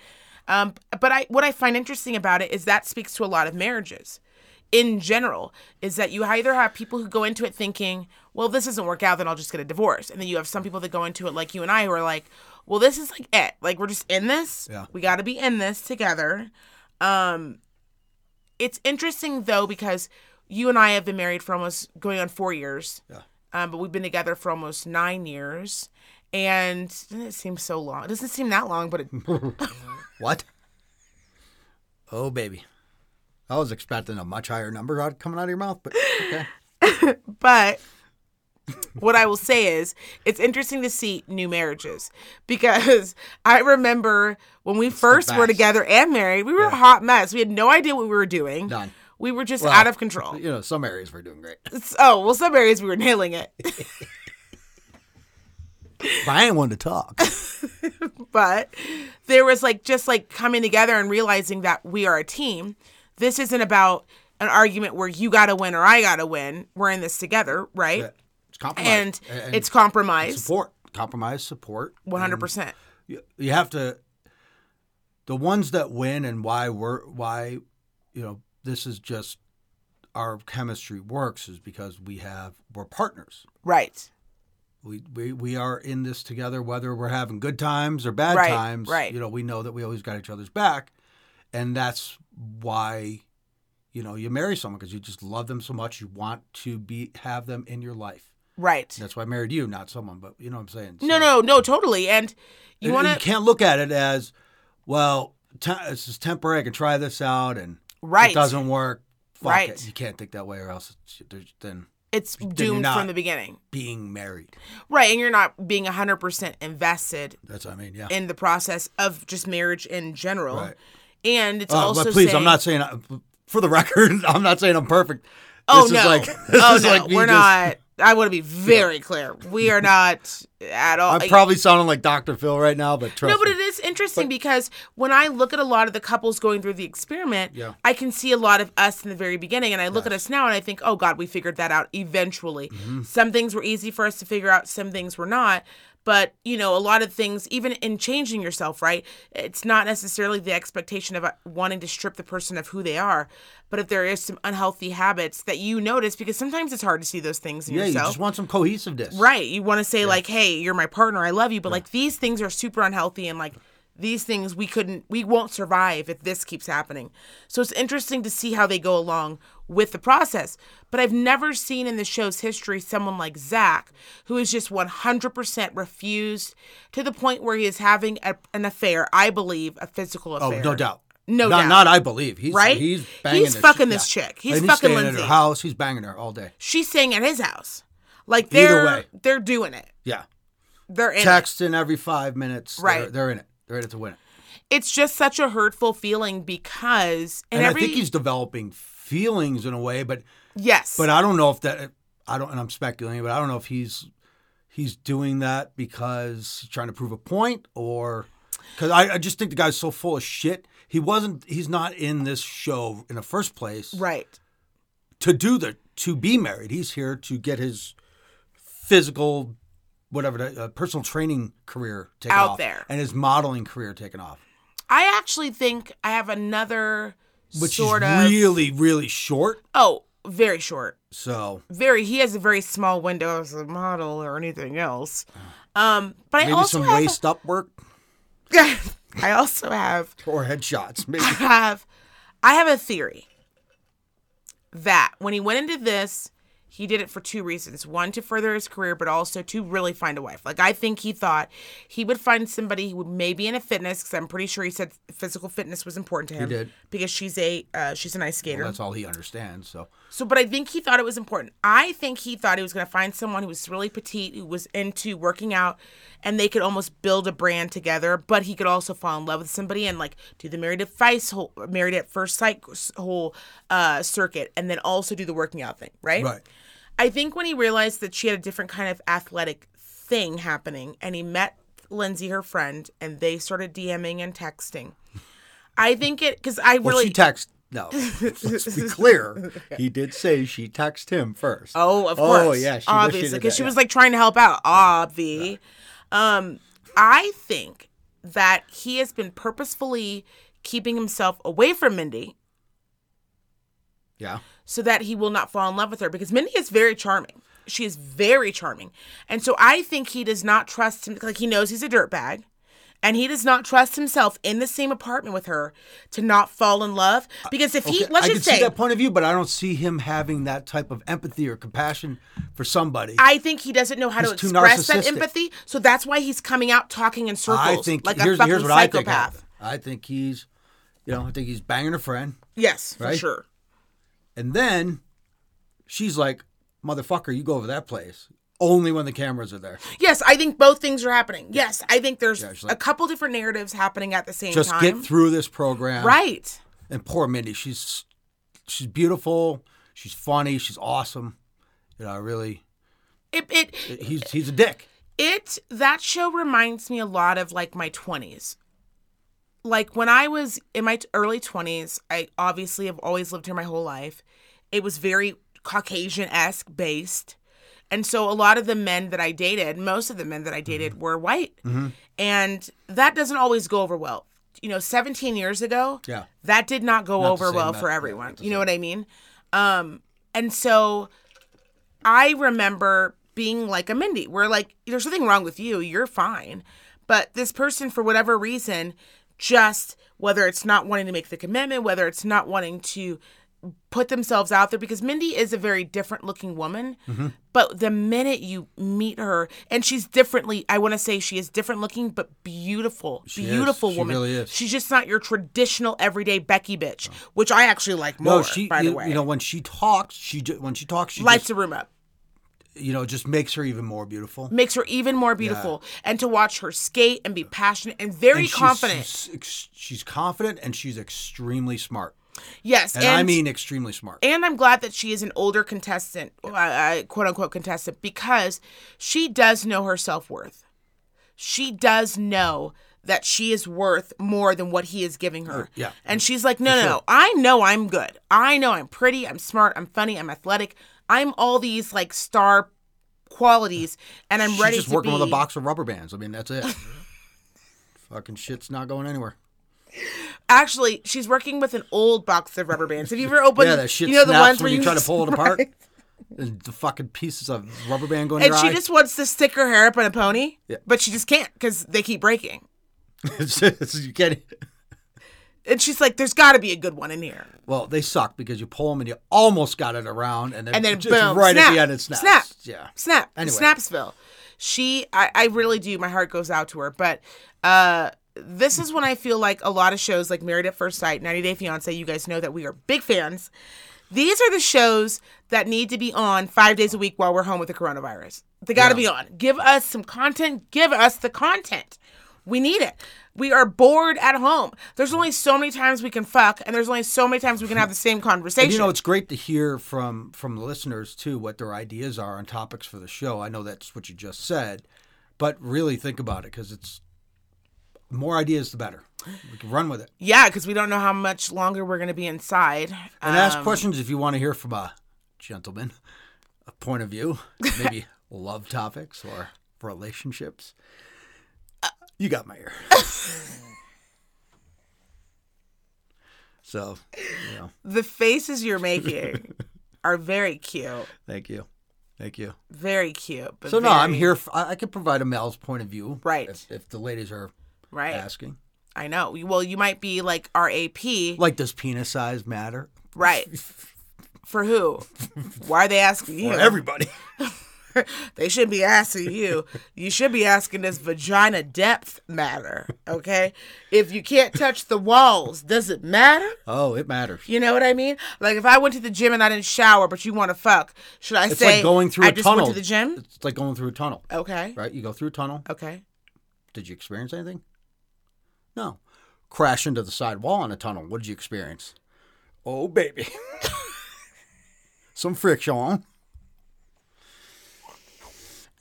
Um, but I what I find interesting about it is that speaks to a lot of marriages in general is that you either have people who go into it thinking, well, this doesn't work out, then I'll just get a divorce. And then you have some people that go into it like you and I who are like, well, this is like it. Like we're just in this. Yeah. We got to be in this together. Um, it's interesting though because you and I have been married for almost going on four years. Yeah. Um, but we've been together for almost nine years, and it seems so long. It doesn't seem that long, but it, What? Oh baby, I was expecting a much higher number out coming out of your mouth, but okay. but what I will say is it's interesting to see new marriages because I remember when we first were together and married, we were a hot mess. We had no idea what we were doing. Done. We were just Well, out of control. You know, some areas we're doing great. Oh, well, some areas we were nailing it. But I ain't one to talk. but there was like just like coming together and realizing that we are a team. This isn't about an argument where you got to win or I got to win. We're in this together, right? It's compromise. And, it's compromise, support, compromise, support. one hundred percent. You, you have to. The ones that win and why we're why, you know, this is just our chemistry works is because we have we're partners. Right, We, we we are in this together, whether we're having good times or bad Right, times. right. You know, we know that we always got each other's back, and that's why, you know, you marry someone because you just love them so much. You want to be have them in your life. right. That's why I married you, not someone. But you know what I'm saying? No, So- no, no, totally. And you want you to can't look at it as, well, te- this is temporary. I can try this out, and right. it doesn't work. Fuck Right. it. You can't think that way, or else it's, then It's you're doomed from the beginning, being married. right? And you're not being hundred percent invested That's what I mean. Yeah. in the process of just marriage in general. Right. And it's Uh, also but please, saying, I'm not saying for the record. I'm not saying I'm perfect. Oh this no! Like, this oh is no! like We're just- not. I want to be very clear. We are not at all. I'm probably sounding like Dr. Phil right now, but trust no, but me. it is interesting because when I look at a lot of the couples going through the experiment, Yeah. I can see a lot of us in the very beginning, and I look at us now and I think, oh God, we figured that out eventually. Mm-hmm. Some things were easy for us to figure out, some things were not. But you know, a lot of things, even in changing yourself, right? It's not necessarily the expectation of uh, wanting to strip the person of who they are, but if there is some unhealthy habits that you notice, because sometimes it's hard to see those things in yeah, you yourself. just want some cohesiveness. Right. You want to say like, "Hey, you're my partner. I love you," but like these things are super unhealthy and like these things we couldn't we won't survive if this keeps happening. So it's interesting to see how they go along with the process. But I've never seen in the show's history someone like Zach who is just 100% refused to the point where he is having a, an affair, I believe, a physical affair. Oh, no doubt. No not, doubt. Not I believe. He's Right? He's banging. He's this fucking chick. this chick. And He's fucking staying at her house. He's banging her all day. She's staying at his house. Like Either they're way. they're doing it. Yeah. They're in it. Texting every five minutes. They're- Right. They're, in it. They're in it to win it. It's just such a hurtful feeling because and, And every I think he's developing feelings in a way, but yes but I don't know if that. I don't, and I'm speculating, but I don't know if he's he's doing that because he's trying to prove a point or because I, I just think the guy's so full of shit. He wasn't. He's not in this show in the first place right to do the to be married. He's here to get his physical, whatever, uh, personal training career taken Out off, there. and his modeling career taken off, i actually think i have another which sort is of really really short. oh very short So very he has a very small window as a model or anything else um but i maybe also some have waist up work. I also have Or headshots, maybe. I have I have a theory that when he went into this, he did it for two reasons. One to further his career, but also to really find a wife. Like I think he thought he would find somebody who would maybe a fitness, because I'm pretty sure he said physical fitness was important to him. he did. because she's a uh, she's an ice skater. That's all he understands. So So, but I think he thought it was important. I think he thought he was going to find someone who was really petite, who was into working out, and they could almost build a brand together. But he could also fall in love with somebody and like do the married at first whole, married at first sight whole uh, circuit, and then also do the working out thing, right? Right. I think when he realized that she had a different kind of athletic thing happening, and he met Lindsay, her friend, and they started DMing and texting. I think it because I well, really she text. No, let's be clear. He did say she texted him first. Oh, of course. Oh, course. yeah, she obviously, because she yeah. was like trying to help out. Obvi. Um, I think that he has been purposefully keeping himself away from Mindy Yeah. So that he will not fall in love with her because Mindy is very charming. She is very charming. And so I think he does not trust him like he knows he's a dirtbag. And he does not trust himself in the same apartment with her to not fall in love. Because if he, Okay, let's I just can say, see that point of view, but I don't see him having that type of empathy or compassion for somebody. I think he doesn't know how to He's too express that empathy. So that's why he's coming out talking in circles I think like here's, a fucking here's what I think. psychopath. I think he's, you know, I think he's banging a friend, yes, for sure. And then she's like, "Motherfucker, you go over that place." Only when the cameras are there. Yes, I think both things are happening. Yes, I think there's Yeah, she's a couple different narratives happening at the same time. Just time. get through this program, Right. And poor Mindy, she's she's beautiful, she's funny, she's awesome. You know, I really, It it he's he's a dick. it that show reminds me a lot of like my 20s like when i was in my early 20s i obviously have always lived here my whole life. It was very caucasian-esque based. And so a lot of the men that i dated most of the men that i dated were white. And that doesn't always go over well. You know 17 years ago Yeah. that did not go Not over well met- for everyone. you know what i mean? Um and so I remember being like a Mindy, where like there's nothing wrong with you, you're fine. But this person, for whatever reason, just whether it's not wanting to make the commitment, whether it's not wanting to put themselves out there, because Mindy is a very different looking woman. Mm-hmm. But the minute you meet her, and she's differently, I want to say she is different looking, but beautiful, She is. beautiful She woman. really is. She's just not your traditional everyday Becky bitch, which I actually like more. no, she. by you, the way, you know, when she talks, she when she talks, she lights just, the room up. You know just makes her even more beautiful. makes her even more beautiful and to watch her skate and be passionate and very And she's- confident She's, she's confident and she's extremely smart, yes and, I mean extremely smart. and i'm glad that she is an older contestant uh, uh, quote unquote contestant because she does know her self-worth she does know that she is worth more than what he is giving her. yeah, And she's like, no, no, no. I know I'm good. I know I'm pretty. I'm smart. I'm funny. I'm athletic. I'm all these like star qualities, and I'm ready. She's ready just to working be. with a box of rubber bands. I mean, that's it. Fucking shit's not going anywhere. Actually, she's working with an old box of rubber bands. Have you ever opened? Yeah, that shit you know the ones when where you try to pull it apart. Right. The fucking pieces of rubber band going in And she eye. just wants to stick her hair up in a pony, Yeah. but she just can't because they keep breaking. You can't. And she's like, "There's got to be a good one in here." Well, they suck because you pull them and you almost got it around, and then, And then just boom, right snap, at the end it snaps. snap, Yeah. snap, Anyway. Snapsville. She, I, I really do. My heart goes out to her. But uh, this is when I feel like a lot of shows, like Married at First Sight, 90 Day Fiance. You guys know that we are big fans. These are the shows that need to be on five days a week while we're home with the coronavirus. They got to Yeah. be on. Give us some content. Give us the content. We need it. We are bored at home. There's only so many times we can fuck, and there's only so many times we can have the same conversation. And you know, it's great to hear from from the listeners too what their ideas are on topics for the show. I know that's what you just said, but really think about it because it's more ideas the better. We can run with it yeah, because we don't know how much longer we're going to be inside. and ask Um, questions if you want to hear from a gentleman, a point of view, maybe love topics or relationships. You got my ear. so, you know, The faces you're making are very cute. thank you, thank you. Very cute. So no, I'm here. I can provide a male's point of view, Right. If, if the ladies are Right. asking, I know. Well, you might be like our AP, Like, does penis size matter? right? For who? Why are they asking you? For everybody. They should be asking you. You should be asking this vagina depth matter? Okay. If you can't touch the walls, does it matter? oh, it matters. You know what I mean? Like if I went to the gym and I didn't shower, but you want to fuck, should I It's say like going through I a just tunnel. went to the gym? It's like going through a tunnel, Okay. right? You go through a tunnel. Okay. Did you experience anything? No. Crash into the side wall in a tunnel. What did you experience? Oh, baby. Some friction.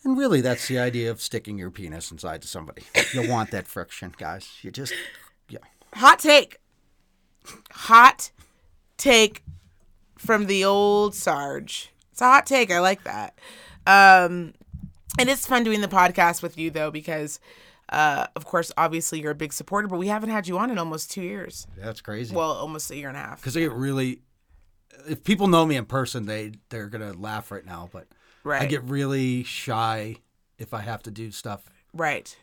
And really, that's the idea of sticking your penis inside to somebody. You want that friction, guys. You just, yeah. Hot take. Hot take from the old Sarge. It's a hot take. I like that. Um, and it's fun doing the podcast with you though because, uh, of course, obviously you're a big supporter, but we haven't had you on in almost two years. That's crazy. Well, almost a year and a half. because I get really, if people know me in person, they they're gonna laugh right now. But Right. I get really shy if I have to do stuff right.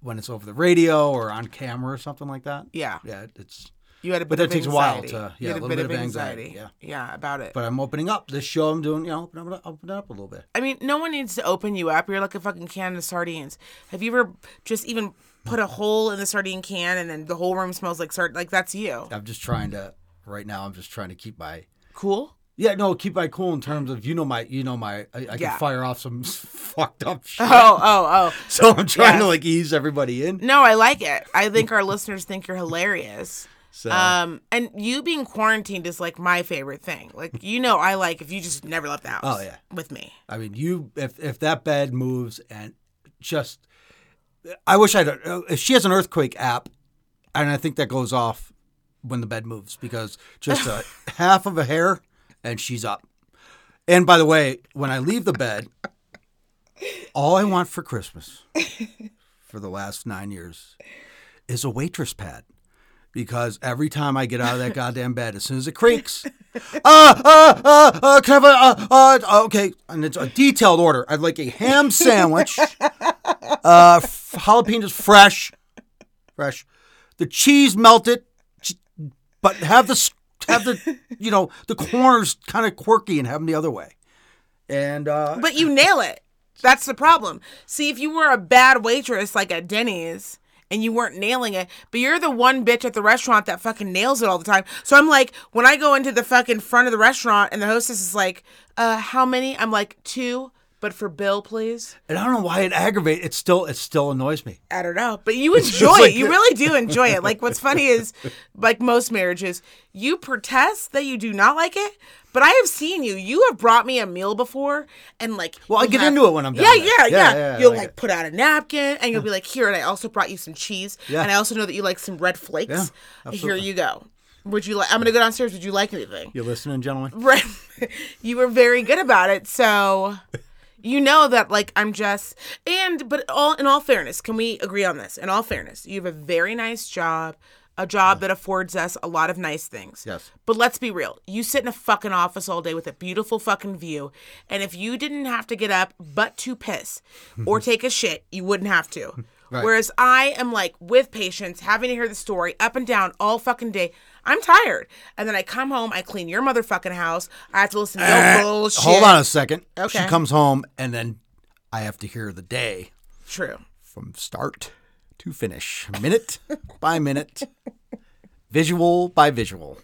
when it's over the radio or on camera or something like that. Yeah. Yeah, it's. You had a bit But that of takes a while anxiety. to- You yeah, had a little bit, of anxiety. anxiety, yeah, about it. But I'm opening up. This show I'm doing, you know, open up, open it up a little bit. I mean, no one needs to open you up. You're like a fucking can of sardines. Have you ever just even put a hole in the sardine can and then the whole room smells like sard? Like that's you. I'm just trying to. Right now, I'm just trying to keep my. Cool. Yeah, no, keep my cool in terms of you know my, you know my, I, I Yeah. can fire off some fucked up shit. Oh, oh, oh. So I'm trying Yes. to like ease everybody in. No, I like it. I think our listeners think you're hilarious. So Um, and you being quarantined is like my favorite thing. Like you know, I like if you just never left the house. Oh, yeah. with me. I mean, you if if that bed moves and just, I wish I'd. uh, If she has an earthquake app, and I think that goes off when the bed moves because just a half of a hair and she's up. And by the way, when I leave the bed, all I want for Christmas for the last nine years is a waitress pad. Because every time I get out of that goddamn bed, as soon as it creaks, uh, uh, uh, uh, can I have a, uh, uh, okay, and it's a detailed order. I'd like a ham sandwich, uh, jalapenos fresh, fresh, the cheese melted, but have the have the you know the corners kind of quirky and have them the other way, and uh, But you nail it. That's the problem. See, if you were a bad waitress like at Denny's and you weren't nailing it, but you're the one bitch at the restaurant that fucking nails it all the time. So I'm like, when I go into the fucking front of the restaurant and the hostess is like, uh, how many? I'm like, two, but for bill, please. and I don't know why it aggravates. It still it still annoys me. I don't know, but you enjoy like it. You really do enjoy it. Like what's funny is, like most marriages, you protest that you do not like it. But I have seen you. You have brought me a meal before, and like, Well, I get have- into it when I'm done Yeah, yeah, Yeah, yeah. yeah, you'll like like put out a napkin, and you'll be like, "Here," and I also brought you some cheese, Yeah. and I also know that you like some red flakes. Yeah, Here you go. Would you like? I'm gonna go downstairs. Would you like anything? You listening, gentlemen? Right. you were very good about it. So you know that like I'm just and but all in all fairness, can we agree on this? In all fairness, you have a very nice job, a job that affords us a lot of nice things. Yes. But let's be real. You sit in a fucking office all day with a beautiful fucking view, and if you didn't have to get up but to piss or take a shit, you wouldn't have to. Right. Whereas I am like with patients, having to hear the story up and down all fucking day. I'm tired. And then I come home, I clean your motherfucking house. I have to listen to your eh, bullshit. Hold on a second. Okay. She comes home and then I have to hear the day True. from start to finish, minute by minute, visual by visual,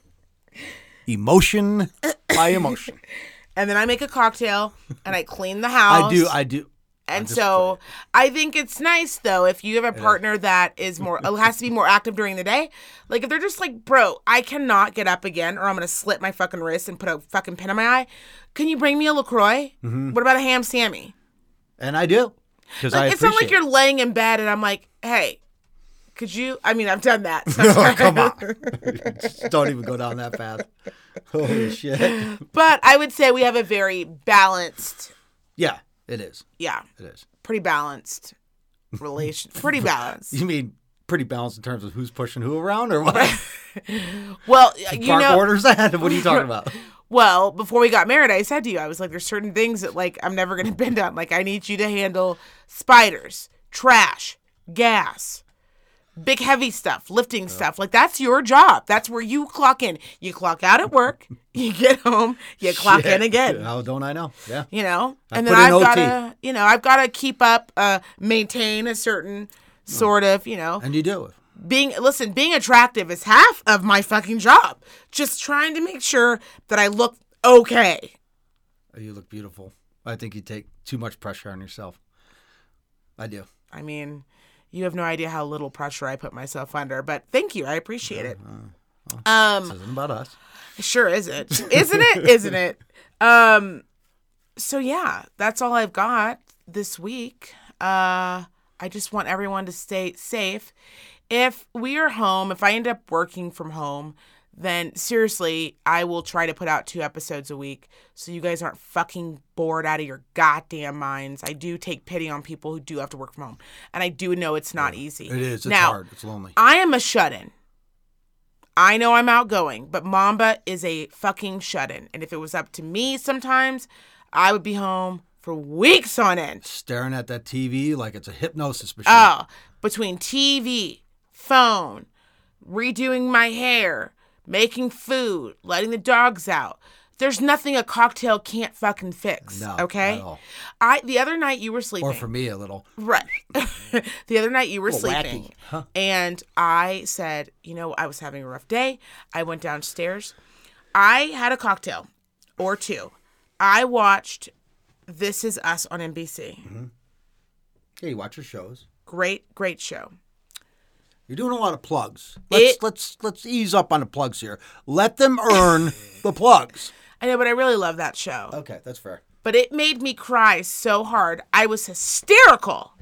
emotion by emotion. And then I make a cocktail and I clean the house. I do. I do. And so I think it's nice though if you have a partner that is more has to be more active during the day. Like if they're just like, bro, I cannot get up again or I'm gonna slit my fucking wrist and put a fucking pin in my eye. Can you bring me a LaCroix? Mm-hmm. What about a ham Sammy? and I do I Like, it's not like you're laying in bed and I'm like, hey, could you I mean I've done that. Oh, come on. Don't even go down that path. Holy shit. but I would say we have a very balanced Yeah, it is. yeah, It is. pretty balanced relation pretty balanced. You mean pretty balanced in terms of who's pushing who around or what? Well, you Park know orders that? What are you talking about? Well, before we got married, I said to you, I was like, there's certain things that like I'm never gonna bend on. Like I need you to handle spiders, trash, gas, big heavy stuff, lifting stuff. Like that's your job. That's where you clock in. You clock out at work, you get home, you clock in again. How don't I know? Yeah. You know, I and then I've got to, you know, I've got to keep up, uh, maintain a certain sort of, you know, And you do it. being listen, being attractive is half of my fucking job. Just trying to make sure that I look okay. You look beautiful. I think you take too much pressure on yourself. I do. I mean, you have no idea how little pressure I put myself under, but thank you. I appreciate it. Um, This isn't about us. sure isn't. Isn't it? Isn't it? Um so yeah, that's all I've got this week. Uh I just want everyone to stay safe. If we are home, if I end up working from home, then seriously, I will try to put out two episodes a week so you guys aren't fucking bored out of your goddamn minds. I do take pity on people who do have to work from home. And I do know it's not easy. It is. It's now, hard. It's lonely. I am a shut in. I know I'm outgoing, but Mamba is a fucking shut in. And if it was up to me sometimes, I would be home for weeks on end. Staring at that TV like it's a hypnosis machine. Oh, between TV, phone, redoing my hair, making food, letting the dogs out. There's nothing a cocktail can't fucking fix. No, okay? I the other night you were sleeping. or for me, a little. Right. the other night you were Little wacky, sleeping. huh? And I said, you know, I was having a rough day. I went downstairs. I had a cocktail or two. I watched This Is Us on NBC. Mm-hmm. Hey, you watch your shows. Great, great show. You're doing a lot of plugs. Let's It- let's let's ease up on the plugs here. Let them earn the plugs. I know, but I really love that show. Okay, that's fair. But it made me cry so hard. I was hysterical.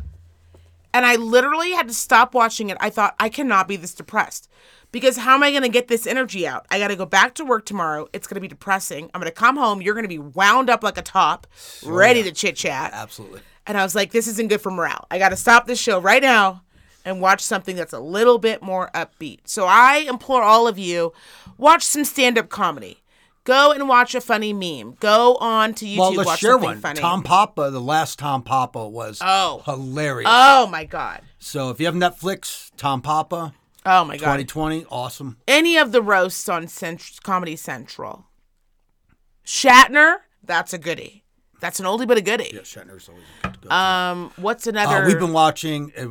And I literally had to stop watching it. I thought, I cannot be this depressed. Because how am I going to get this energy out? I got to go back to work tomorrow. It's going to be depressing. I'm going to come home. You're going to be wound up like a top, ready to chit chat. Absolutely. And I was like, this isn't good for morale. I got to stop this show right now and watch something that's a little bit more upbeat. So I implore all of you, watch some stand up comedy. Go and watch a funny meme. Go on to YouTube, Well, let's watch share one. funny. Tom Papa, the last Tom Papa was Oh. hilarious. oh my god. so if you have Netflix, Tom Papa, Oh my god. 2020, awesome. Any of the roasts on Cent- Comedy Central. Shatner, that's a goodie. That's an oldie but a goodie. Yeah, Shatner's always good. Um, what's another? Uh, we've been watching uh,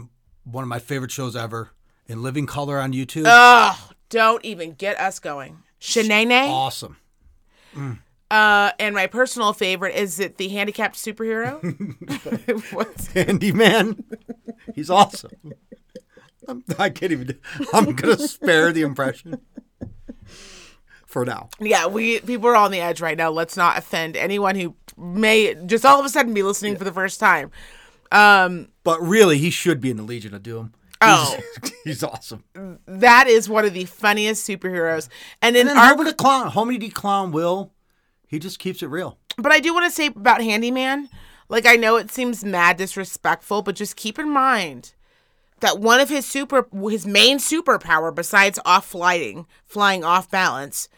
one of my favorite shows ever, In Living Color on YouTube. Oh, don't even get us going. Shanae. awesome. Uh, and my personal favorite is it the handicapped superhero? What's Handyman. He's awesome. I'm, I can't even. I'm gonna spare the impression for now. yeah, we people are on the edge right now. Let's not offend anyone who may just all of a sudden be listening for the first time. Um, But really, he should be in the Legion of Doom. Oh. he's, he's awesome. that is one of the funniest superheroes. And in And then our Homie the Clown, Homie the Clown, Will, he just keeps it real. But I do want to say about Handyman, like I know it seems mad disrespectful, but just keep in mind that one of his super his main superpower besides off flying, flying off balance,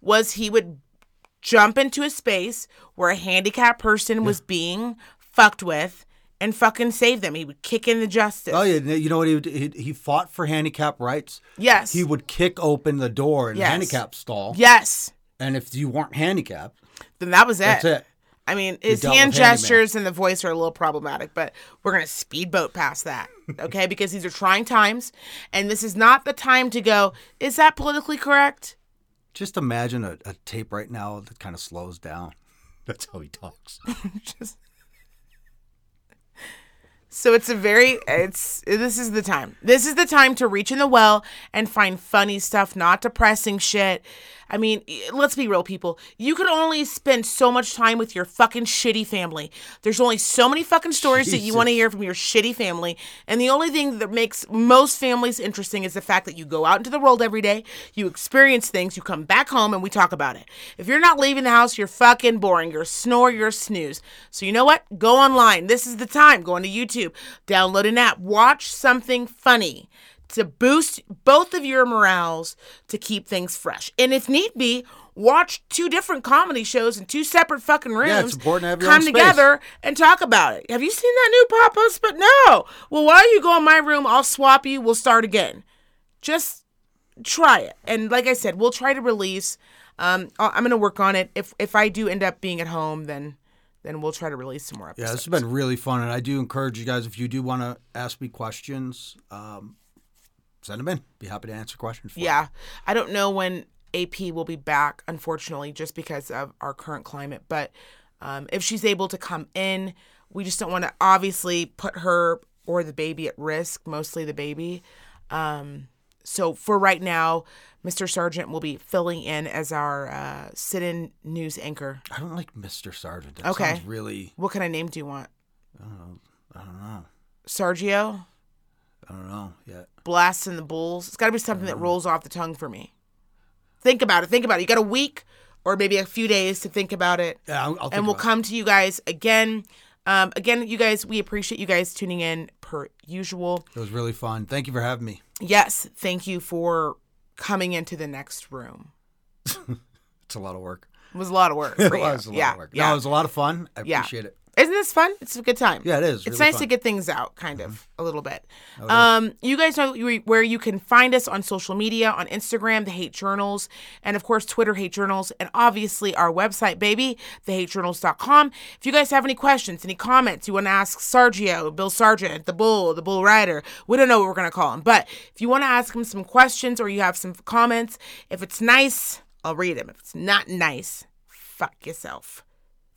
was he would jump into a space where a handicapped person was being fucked with and fucking save them. He would kick in the justice. Oh yeah, you know what he would, he, he fought for handicap rights. Yes. He would kick open the door in Yes. the handicap stall, yes. and if you weren't handicapped, Then that was it. that's it. I mean, his hand gestures and the voice are a little problematic, but we're going to speedboat past that, okay? because these are trying times, and this is not the time to go, is that politically correct? Just imagine a, a tape right now that kind of slows down. That's how he talks. Just... So it's a very it's this is the time. This is the time to reach in the well and find funny stuff, not depressing shit. I mean, let's be real people. You can only spend so much time with your fucking shitty family. There's only so many fucking stories that you want to hear from your shitty family. And the only thing that makes most families interesting is the fact that you go out into the world every day, you experience things, you come back home and we talk about it. If you're not leaving the house, you're fucking boring. You're a snore, you're snooze. So you know what? Go online. This is the time. Go onto YouTube, download an app, watch something funny. To boost both of your morales to keep things fresh. And if need be, watch two different comedy shows in two separate fucking rooms. Yeah, it's important to have your come together and talk about it. Have you seen that new Papa's? But no. Well, why don't you go in my room, I'll swap you. We'll start again. Just try it. And like I said, we'll try to release. Um, I'm gonna work on it. If if I do end up being at home, then then we'll try to release some more episodes. Yeah, this has been really fun, and I do encourage you guys if you do want to ask me questions, um, send them in. Be happy to answer questions. You. Yeah. I don't know when AP will be back, unfortunately, just because of our current climate. But um, if she's able to come in, we just don't want to obviously put her or the baby at risk, mostly the baby. Um, so for right now, Mr. Sargent will be filling in as our uh, sit in news anchor. I don't like Mr. Sargent. That Okay. sounds really. What kind of name do you want? I don't know. Sergio? I don't know yet. Blast in the Bulls. It's got to be something that rolls off the tongue for me. Think about it. Think about it. You got a week or maybe a few days to think about it. Yeah, I'll, I'll and we'll about it. come to you guys again. Um, again, you guys, we appreciate you guys tuning in per usual. It was really fun. Thank you for having me. Yes, thank you for coming into the next room. It's a lot of work. It was a lot of work. It was a lot yeah, of work. Yeah. No, it was a lot of fun. I Yeah. appreciate it. Isn't this fun? It's a good time. Yeah, it is. It's really nice fun. to get things out, kind of, a little bit. Um, you guys know where you can find us on social media, on Instagram, The Hate Journals, and of course, Twitter, Hate Journals, and obviously our website, baby, thehatejournals.com. If you guys have any questions, any comments, you want to ask Sergio, Bill Sargent, the Bull, the Bull Rider, we don't know what we're going to call him, but if you want to ask him some questions or you have some comments, if it's nice, I'll read them. If it's not nice, fuck yourself.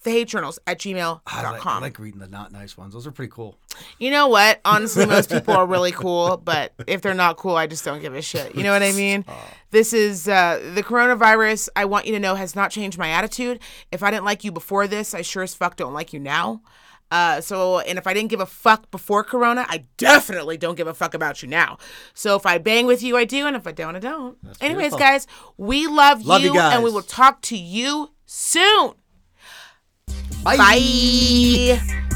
The Hate Journals at gmail.com. I like, I like reading the not nice ones. Those are pretty cool. You know what? Honestly, most people are really cool, but if they're not cool, I just don't give a shit. You know what I mean? This is uh, the coronavirus. I want you to know has not changed my attitude. If I didn't like you before this, I sure as fuck don't like you now. Uh, so, and if I didn't give a fuck before Corona, I definitely don't give a fuck about you now. So, if I bang with you, I do, and if I don't, I don't. Anyways, beautiful. guys, we love, Love you and we will talk to you soon. Bye. Bye.